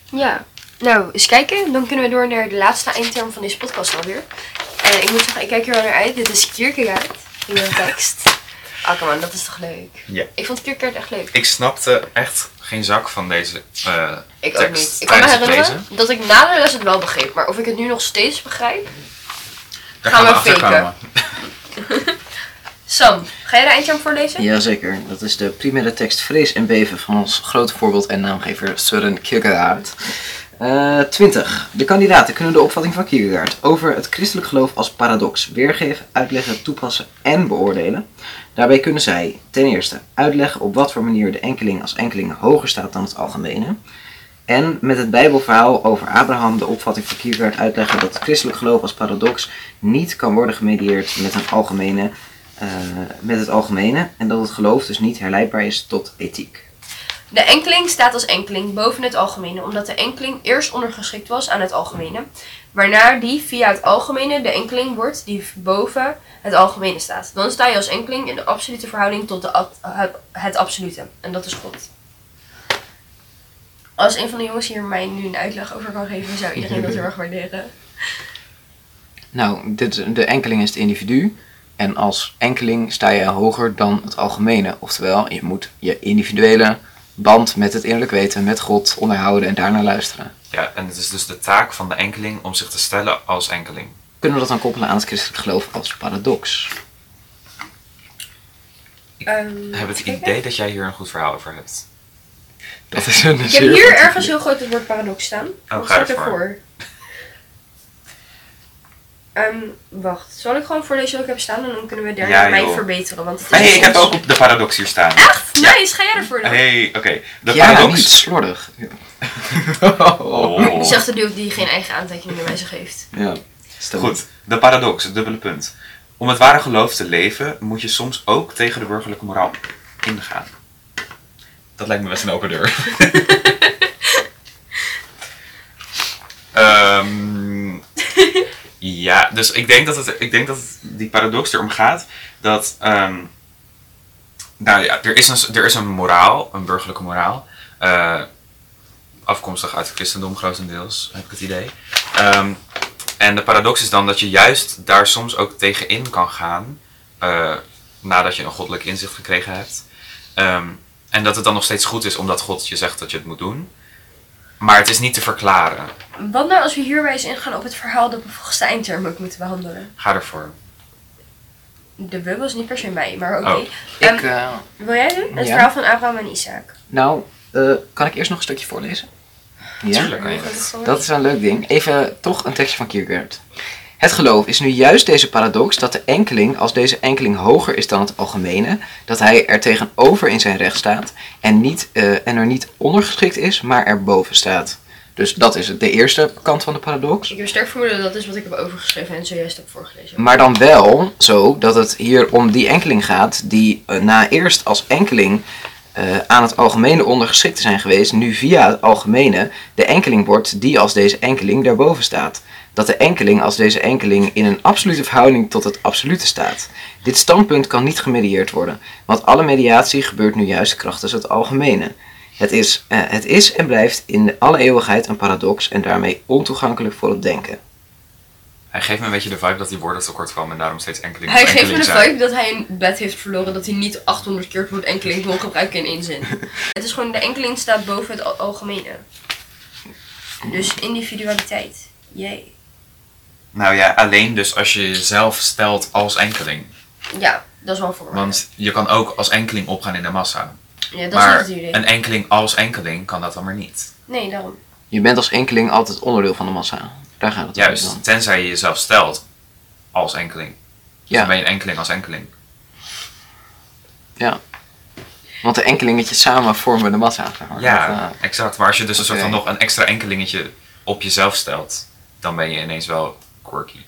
Speaker 1: Ja. Nou, eens kijken. Dan kunnen we door naar de laatste eindterm van deze podcast alweer. En ik moet zeggen, ik kijk er wel naar uit. Dit is Kierkegaard in de tekst. Ah, come on, dat is toch leuk?
Speaker 2: Ja.
Speaker 1: Ik vond Kierkegaard echt leuk.
Speaker 2: Ik snapte echt geen zak van deze eh,
Speaker 1: Ik ook
Speaker 2: tekst
Speaker 1: niet. Ik kan me herinneren
Speaker 2: lezen.
Speaker 1: dat ik na de les het wel begreep. Maar of ik het nu nog steeds begrijp?
Speaker 2: Daar
Speaker 1: Gaan
Speaker 2: gaan
Speaker 1: we
Speaker 2: we
Speaker 1: faken. Sam, ga jij de eindterm voorlezen?
Speaker 3: Jazeker, dat is de primaire tekst Vrees en Beven van ons grote voorbeeld en naamgever Søren Kierkegaard. Eh 20. De kandidaten kunnen de opvatting van Kierkegaard over het christelijk geloof als paradox weergeven, uitleggen, toepassen en beoordelen. Daarbij kunnen zij ten eerste uitleggen op wat voor manier de enkeling als enkeling hoger staat dan het algemene. En met het Bijbelverhaal over Abraham de opvatting van Kierkegaard uitleggen dat het christelijk geloof als paradox niet kan worden gemedieerd met algemene eh, met het algemene en dat het geloof dus niet herleidbaar is tot ethiek.
Speaker 1: De enkeling staat als enkeling boven het algemene, omdat de enkeling eerst ondergeschikt was aan het algemene, waarna die via het algemene de enkeling wordt die boven het algemene staat. Dan sta je als enkeling in de absolute verhouding tot de, het absolute, en dat is God. Als een van de jongens hier mij nu een uitleg over kan geven, zou iedereen dat heel erg waarderen.
Speaker 3: Nou, dit, de enkeling is het individu en als enkeling sta je hoger dan het algemene. Oftewel, je moet je individuele band met het innerlijk weten, met God onderhouden en daarnaar luisteren.
Speaker 2: Ja, en het is dus de taak van de enkeling om zich te stellen als enkeling.
Speaker 3: Kunnen we dat dan koppelen aan het christelijk geloof als paradox?
Speaker 1: Ehm,
Speaker 2: Ik heb het idee dat jij hier een goed verhaal over hebt.
Speaker 3: Dat is een
Speaker 1: Ik heb hier ergens heel groot het woord paradox staan. Wat
Speaker 2: Oh, ga
Speaker 1: staat
Speaker 2: ervoor.
Speaker 1: Ehm, wacht, zal ik gewoon voorlezen wat ik heb staan en dan kunnen we daarna
Speaker 2: Ja,
Speaker 1: mij verbeteren. Want het is
Speaker 2: hey, ik heb ook op de paradox hier staan.
Speaker 1: Echt? Nice, ga jij ervoor dan?
Speaker 2: Hey, oké. De
Speaker 3: Ja,
Speaker 2: paradox.
Speaker 3: niet slordig.
Speaker 2: Oh.
Speaker 1: Zegt de dude die geen eigen aantekeningen bij zich heeft.
Speaker 3: Ja, stel.
Speaker 2: Goed, de paradox, het dubbele punt. Om het ware geloof te leven, moet je soms ook tegen de burgerlijke moraal ingaan. Dat lijkt me best een open deur. Ehm, ja, dus ik denk dat, het, ik denk dat die paradox erom gaat dat. ehm, nou ja, er is, een, er is een moraal, een burgerlijke moraal. eh, afkomstig uit het christendom grotendeels, heb ik het idee. Ehm, en de paradox is dan dat je juist daar soms ook tegenin kan gaan. eh, nadat je een goddelijk inzicht gekregen hebt. Ehm, en dat het dan nog steeds goed is omdat God je zegt dat je het moet doen. Maar het is niet te verklaren.
Speaker 1: Wat nou als we hierbij eens ingaan op het verhaal dat we volgens de eindterm ook moeten behandelen?
Speaker 2: Ga ervoor.
Speaker 1: De bubbel is niet per se mij, maar oké.
Speaker 2: Oh.
Speaker 1: Ehm,
Speaker 3: Ik, eh,
Speaker 1: wil jij doen? Het
Speaker 3: ja.
Speaker 1: verhaal van Abraham en Isaac.
Speaker 3: nou, eh, kan ik eerst nog een stukje voorlezen? Ja?
Speaker 2: Tuurlijk? Dat
Speaker 3: is een leuk ding. Even toch een tekstje van Kierkegaard. Het geloof is nu juist deze paradox dat de enkeling, als deze enkeling hoger is dan het algemene, dat hij er tegenover in zijn recht staat en, niet, eh, en er niet ondergeschikt is, maar erboven staat. Dus dat is de eerste kant van de paradox.
Speaker 1: Ik heb sterk vermoeden dat dat is wat ik heb overgeschreven en zojuist heb voorgelezen.
Speaker 3: Maar dan wel zo dat het hier om die enkeling gaat die eh, na eerst als enkeling eh, aan het algemene ondergeschikt te zijn geweest, nu via het algemene de enkeling wordt die als deze enkeling daarboven staat. Dat de enkeling als deze enkeling in een absolute verhouding tot het absolute staat. Dit standpunt kan niet gemedieerd worden, want alle mediatie gebeurt nu juist krachtens het algemene. Het is, eh, het is en blijft in alle eeuwigheid een paradox en daarmee ontoegankelijk voor het denken.
Speaker 2: Hij geeft me een beetje de vibe dat die woorden tekort komen en daarom steeds enkeling
Speaker 1: Hij geeft me de
Speaker 2: zijn.
Speaker 1: vibe dat hij een bed heeft verloren dat hij niet 800 keer het woord enkeling wil gebruiken in één zin. het is gewoon, de enkeling staat boven het al- algemene. Dus individualiteit. Jee.
Speaker 2: Nou ja, alleen dus als je jezelf stelt als enkeling.
Speaker 1: Ja, dat is wel voor.
Speaker 2: Want je kan ook als enkeling opgaan in de massa.
Speaker 1: Ja, dat
Speaker 2: maar
Speaker 1: is idee.
Speaker 2: een enkeling als enkeling kan dat dan maar niet.
Speaker 1: Nee, daarom.
Speaker 3: Je bent als enkeling altijd onderdeel van de massa. Daar gaat het om dan.
Speaker 2: Juist, tenzij je jezelf stelt als enkeling.
Speaker 3: Ja.
Speaker 2: Dan ben je een enkeling als enkeling.
Speaker 3: Want de enkelingetjes samen vormen de massa. zeg maar.
Speaker 2: Ja,
Speaker 3: Dat, eh,
Speaker 2: exact. Maar als je dus een soort van nog een extra enkelingetje op jezelf stelt, dan ben je ineens wel quirky.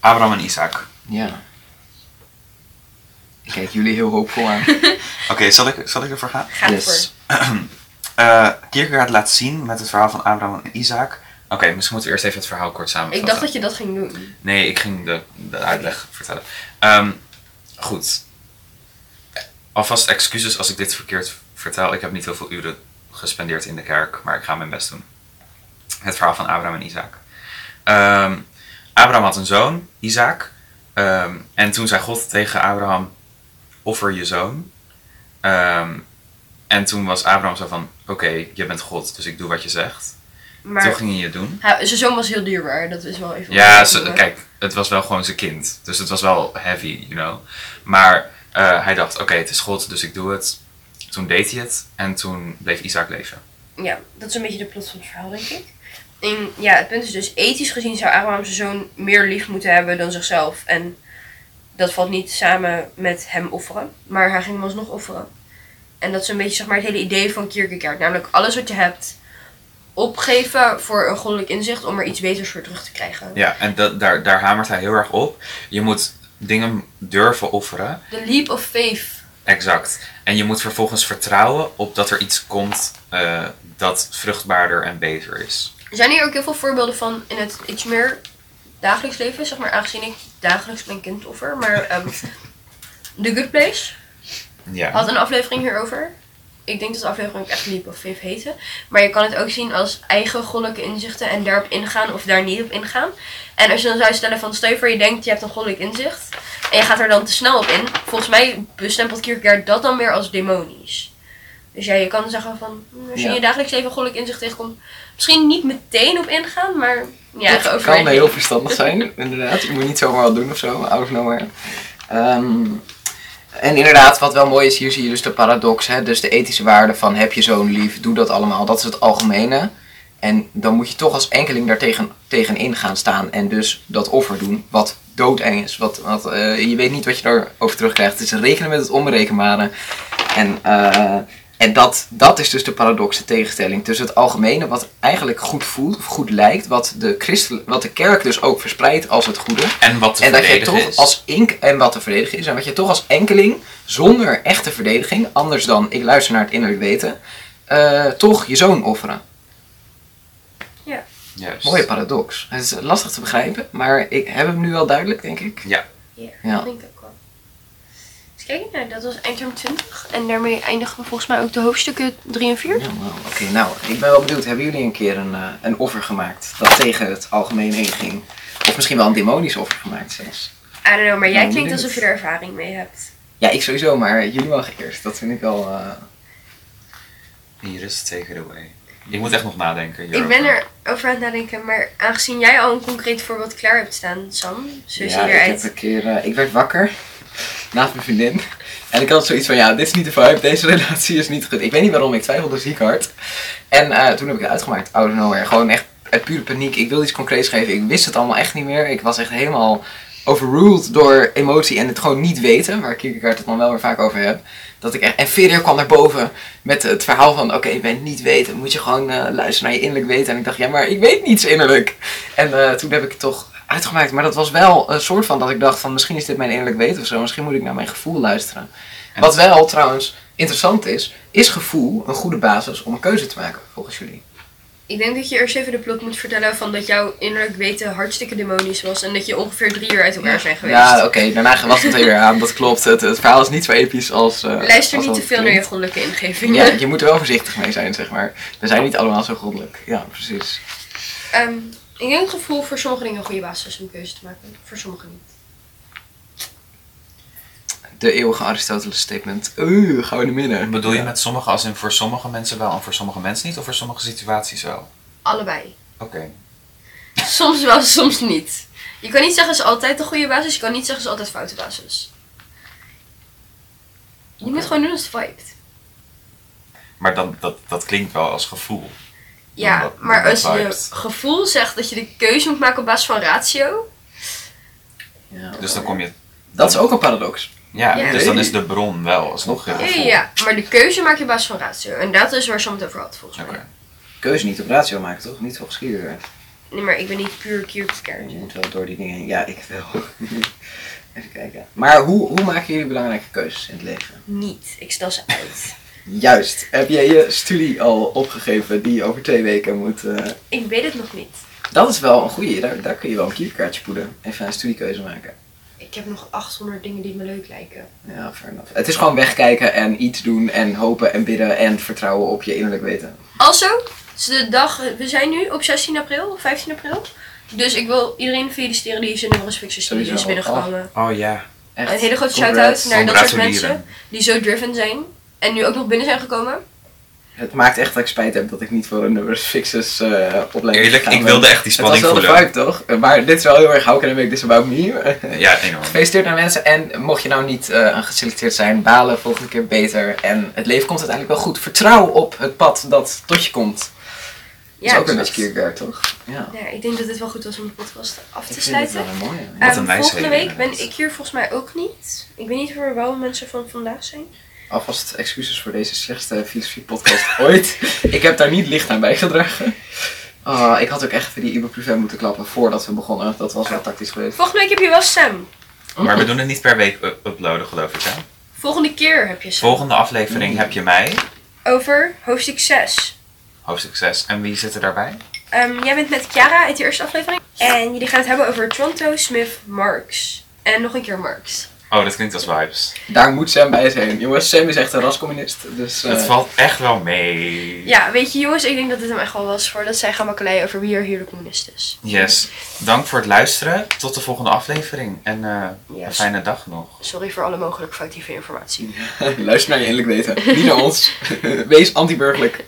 Speaker 2: Abraham en Isaac.
Speaker 3: ja. Ik kijk jullie heel hoopvol aan.
Speaker 2: Oké, zal, ik, zal ik ervoor gaan?
Speaker 1: Ga
Speaker 3: Yes.
Speaker 1: ervoor.
Speaker 2: Eh Kierkegaard laat zien met het verhaal van Abraham en Isaac. Oké, misschien moeten we eerst even het verhaal kort samenvatten.
Speaker 1: Ik dacht dat je dat ging doen.
Speaker 2: Nee, ik ging de, de uitleg vertellen. Ehm, goed. Alvast excuses als ik dit verkeerd vertel. Ik heb niet heel veel uren gespendeerd in de kerk, maar ik ga mijn best doen. Het verhaal van Abraham en Isaac. Ehm, Abraham had een zoon, Isaac. Ehm, en toen zei God tegen Abraham: Offer je zoon. Ehm, en toen was Abraham zo van: Oké, je bent God, dus ik doe wat je zegt. Toen
Speaker 1: Maar
Speaker 2: ging hij het doen.
Speaker 1: hij- zijn zoon was heel dierbaar. Dat is wel even...
Speaker 2: Ja, ze- kijk, het was wel gewoon zijn kind. Dus het was wel heavy, you know. Maar eh, hij dacht, oké, het is God, dus ik doe het. Toen deed hij het en toen bleef Isaac leven.
Speaker 1: Ja, dat is een beetje de plot van het verhaal, denk ik. En ja, het punt is dus, ethisch gezien zou Abraham zijn zoon meer lief moeten hebben dan zichzelf. En dat valt niet samen met hem offeren, maar hij ging hem alsnog offeren. En dat is een beetje zeg maar, het hele idee van Kierkegaard. Namelijk alles wat je hebt opgeven voor een goddelijk inzicht om er iets beters voor terug te krijgen.
Speaker 2: Ja, en dat, daar, daar hamert hij heel erg op. Je moet dingen durven offeren.
Speaker 1: The leap of faith.
Speaker 2: Exact. En je moet vervolgens vertrouwen op dat er iets komt eh, dat vruchtbaarder en beter is.
Speaker 1: Er zijn hier ook heel veel voorbeelden van in het iets meer dagelijks leven, zeg maar, aangezien ik dagelijks mijn kind offer. Maar ehm The Good Place
Speaker 2: Ja.
Speaker 1: had een aflevering hierover. Ik denk dat de aflevering ook echt Leap of Faith heette. Maar je kan het ook zien als eigen goddelijke inzichten en daarop ingaan of daar niet op ingaan. En als je dan zou stellen van, stel je voor je denkt je hebt een goddelijk inzicht en je gaat er dan te snel op in. Volgens mij bestempelt Kierkegaard dat dan weer als demonisch. Dus ja, je kan zeggen van, hm, als je
Speaker 3: Ja.
Speaker 1: in je dagelijks leven goddelijk inzicht tegenkomt, misschien niet meteen op ingaan, maar ja,
Speaker 3: dat
Speaker 1: over
Speaker 3: kan heel verstandig zijn, inderdaad. Je moet niet zomaar wat doen of zo, out of nowhere. Ehm, en inderdaad, wat wel mooi is, hier zie je dus de paradox. Hè? Dus de ethische waarde van heb je zo'n lief, doe dat allemaal. Dat is het algemene. En dan moet je toch als enkeling daar tegen, tegenin gaan staan en dus dat offer doen, wat doodeng is. Wat, wat, eh, je weet niet wat je daarover terugkrijgt. Het is rekenen met het onberekenbare. En, eh, en dat, dat is dus de paradoxe tegenstelling tussen het algemene, wat eigenlijk goed voelt of goed lijkt, wat de, christel, wat de kerk dus ook verspreidt als het goede.
Speaker 2: En wat te
Speaker 3: En dat je toch
Speaker 2: is.
Speaker 3: als ink en wat te verdedigen is. En wat je toch als enkeling, zonder echte verdediging, anders dan ik luister naar het innerlijk weten, eh, toch je zoon offeren.
Speaker 2: Juist.
Speaker 3: Mooie paradox. Het is lastig te begrijpen, maar ik heb hem nu wel duidelijk, denk ik.
Speaker 1: Ja,
Speaker 3: Ja.
Speaker 1: denk ik ook wel. Kijk, nou, dat was eindterm 20. En daarmee eindigen we volgens mij ook de hoofdstukken 3 en 4.
Speaker 3: Ja, Oké, nou, ik ben wel benieuwd. Hebben jullie een keer een, eh, een offer gemaakt dat tegen het algemeen heen ging? Of misschien wel een demonisch offer gemaakt zelfs?
Speaker 1: I don't know, maar jij
Speaker 3: Nou,
Speaker 1: klinkt
Speaker 3: benieuwd.
Speaker 1: alsof je er ervaring mee hebt.
Speaker 3: Ja, ik sowieso, maar jullie mogen eerst. Dat vind ik wel... eh,
Speaker 2: Hier is take it away. Je moet echt nog nadenken.
Speaker 1: Ik
Speaker 2: hierover.
Speaker 1: ben er over aan het nadenken, maar aangezien jij al een concreet voorbeeld klaar hebt staan, Sam, zo zie
Speaker 3: ja,
Speaker 1: je
Speaker 3: ik
Speaker 1: eruit.
Speaker 3: heb een keer... eh, ik werd wakker naast mijn vriendin. En ik had zoiets van, ja, dit is niet de vibe, deze relatie is niet goed. Ik weet niet waarom, ik twijfelde ziek hard. En eh, toen heb ik het uitgemaakt, out of nowhere. Gewoon echt uit pure paniek. Ik wilde iets concreets geven, ik wist het allemaal echt niet meer. Ik was echt helemaal overruled door emotie en het gewoon niet weten, waar Kierkegaard het dan wel weer vaak over heb. Dat ik echt, en Ferrier kwam naar boven met het verhaal van, oké, je bent niet weten, moet je gewoon eh, luisteren naar je innerlijk weten. En ik dacht, ja, maar ik weet niets innerlijk. En eh, toen heb ik toch uitgemaakt, maar dat was wel een soort van dat ik dacht van, misschien is dit mijn innerlijk weten of zo, misschien moet ik naar mijn gevoel luisteren.
Speaker 2: En
Speaker 3: Wat wel trouwens interessant is, is gevoel een goede basis om een keuze te maken, volgens jullie?
Speaker 1: Ik denk dat je eerst even de plot moet vertellen van dat jouw innerlijk weten hartstikke demonisch was. En dat je ongeveer drie uur uit elkaar zijn geweest.
Speaker 3: Ja, oké, daarna was het er weer aan, dat klopt. Het, het verhaal is niet zo episch als... eh,
Speaker 1: Luister
Speaker 3: als
Speaker 1: niet te veel naar je goddelijke ingevingen.
Speaker 3: Ja, je moet er wel voorzichtig mee zijn, zeg maar. We zijn niet allemaal zo goddelijk. Ja, precies.
Speaker 1: Ehm, ik denk het gevoel voor sommige dingen een goede basis is om een keuze te maken. Voor sommigen niet.
Speaker 3: De eeuwige Aristoteles statement. Oeh, gaan we naar midden.
Speaker 2: Bedoel je met sommige als in voor sommige mensen wel en voor sommige mensen niet? Of voor sommige situaties wel?
Speaker 1: Allebei.
Speaker 2: Oké.
Speaker 1: Soms wel, soms niet. Je kan niet zeggen is altijd de goede basis. Je kan niet zeggen is altijd foute basis. Je moet gewoon doen als het vibet.
Speaker 2: Maar dan, dat, dat klinkt wel als gevoel.
Speaker 1: Ja,
Speaker 2: Dat-
Speaker 1: maar als je gevoel zegt dat je de keuze moet maken op basis van ratio.
Speaker 3: Ja.
Speaker 2: Dus dan kom je...
Speaker 3: Dat is ook een paradox.
Speaker 2: Ja,
Speaker 1: Ja.
Speaker 2: dus dan is de bron wel alsnog.
Speaker 3: Ja,
Speaker 2: gevoel.
Speaker 1: ja, maar de keuze maak je op basis van ratio. En dat is waar ze het over had, volgens mij.
Speaker 2: Oké.
Speaker 3: Keuze niet op ratio maken, toch? Niet volgens Kierkegaard.
Speaker 1: Nee, maar ik ben niet puur Kierkegaard.
Speaker 3: Je moet wel door die dingen heen. Ja, ik wel. Even kijken. Maar hoe, hoe maak je jullie belangrijke keuzes in het leven?
Speaker 1: Niet. Ik stel ze uit.
Speaker 3: Juist. Heb jij je studie al opgegeven die je over twee weken moet... eh,
Speaker 1: Ik weet het nog niet.
Speaker 3: Dat is wel een goeie. Daar, daar kun je wel een Kierkegaardje poeden. Even een studiekeuze maken.
Speaker 1: Ik heb nog 800 dingen die me leuk lijken.
Speaker 3: Ja, fair enough. Het is gewoon wegkijken en iets doen en hopen en bidden en vertrouwen op je innerlijk weten.
Speaker 1: Also, de dag, we zijn nu op 16 april, 15 april. Dus ik wil iedereen feliciteren die zijn Neuros Fixer studie is binnengekomen.
Speaker 2: Oh ja.
Speaker 3: Echt.
Speaker 1: Een hele grote shout-out naar dat soort mensen die zo driven zijn. En nu ook nog binnen zijn gekomen.
Speaker 3: Het maakt echt dat ik spijt heb dat ik niet voor een numbers fixes eh opleiding
Speaker 2: Eerlijk, ik wilde echt die
Speaker 3: Het was
Speaker 2: spanning
Speaker 3: wel de
Speaker 2: voelen.
Speaker 3: vibe toch? Maar dit is wel heel erg how can I make this about me?
Speaker 2: Ja, enorm.
Speaker 3: Gefeliciteerd naar mensen en mocht je nou niet eh, geselecteerd zijn, balen volgende keer beter. En het leven komt uiteindelijk wel goed. Vertrouw op het pad dat tot je komt. Dat
Speaker 1: Ja,
Speaker 3: is ook een beetje Kierkegaard toch? Ja.
Speaker 1: Ja, ik denk dat het wel goed was om de podcast af
Speaker 3: Ik
Speaker 1: te
Speaker 3: vind het
Speaker 1: sluiten.
Speaker 3: wel een mooie.
Speaker 2: Wat
Speaker 1: Ehm,
Speaker 2: een wijsheid,
Speaker 1: volgende week ben ik hier volgens mij ook niet. Ik weet niet waar wel mensen van vandaag zijn.
Speaker 3: Alvast excuses voor deze slechtste filosofie podcast ooit. Ik heb daar niet licht aan bijgedragen. Ah, ik had ook echt even die ibuprofen moeten klappen voordat we begonnen. Dat was wel tactisch geweest.
Speaker 1: Volgende week heb je wel Sam.
Speaker 2: Maar we doen het niet per week u- uploaden, geloof ik, hè?
Speaker 1: Volgende keer heb je Sam.
Speaker 2: Volgende aflevering heb je mij,
Speaker 1: Over hoofdstuk 6.
Speaker 2: hoofdstuk 6. En wie zit er daarbij?
Speaker 1: Ehm, jij bent met Chiara uit de eerste aflevering. En jullie gaan het hebben over Toronto, Smith, Marx. En nog een keer Marx.
Speaker 2: Oh, dat klinkt als vibes.
Speaker 3: Daar moet Sam bij zijn. Jongens, Sam is echt een rascommunist. Dus, eh,
Speaker 2: Het valt echt wel mee.
Speaker 1: Ja, weet je jongens, ik denk dat dit hem echt wel was voordat zij gaan makkeleien over wie er hier de communist is.
Speaker 2: Yes. Dank voor het luisteren. Tot de volgende aflevering. En eh, een fijne dag nog.
Speaker 1: Sorry voor alle mogelijk foutieve informatie.
Speaker 3: luister naar je innerlijk weten. Niet naar ons. Wees anti-burgerlijk.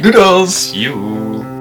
Speaker 3: Doedels!
Speaker 2: Joe.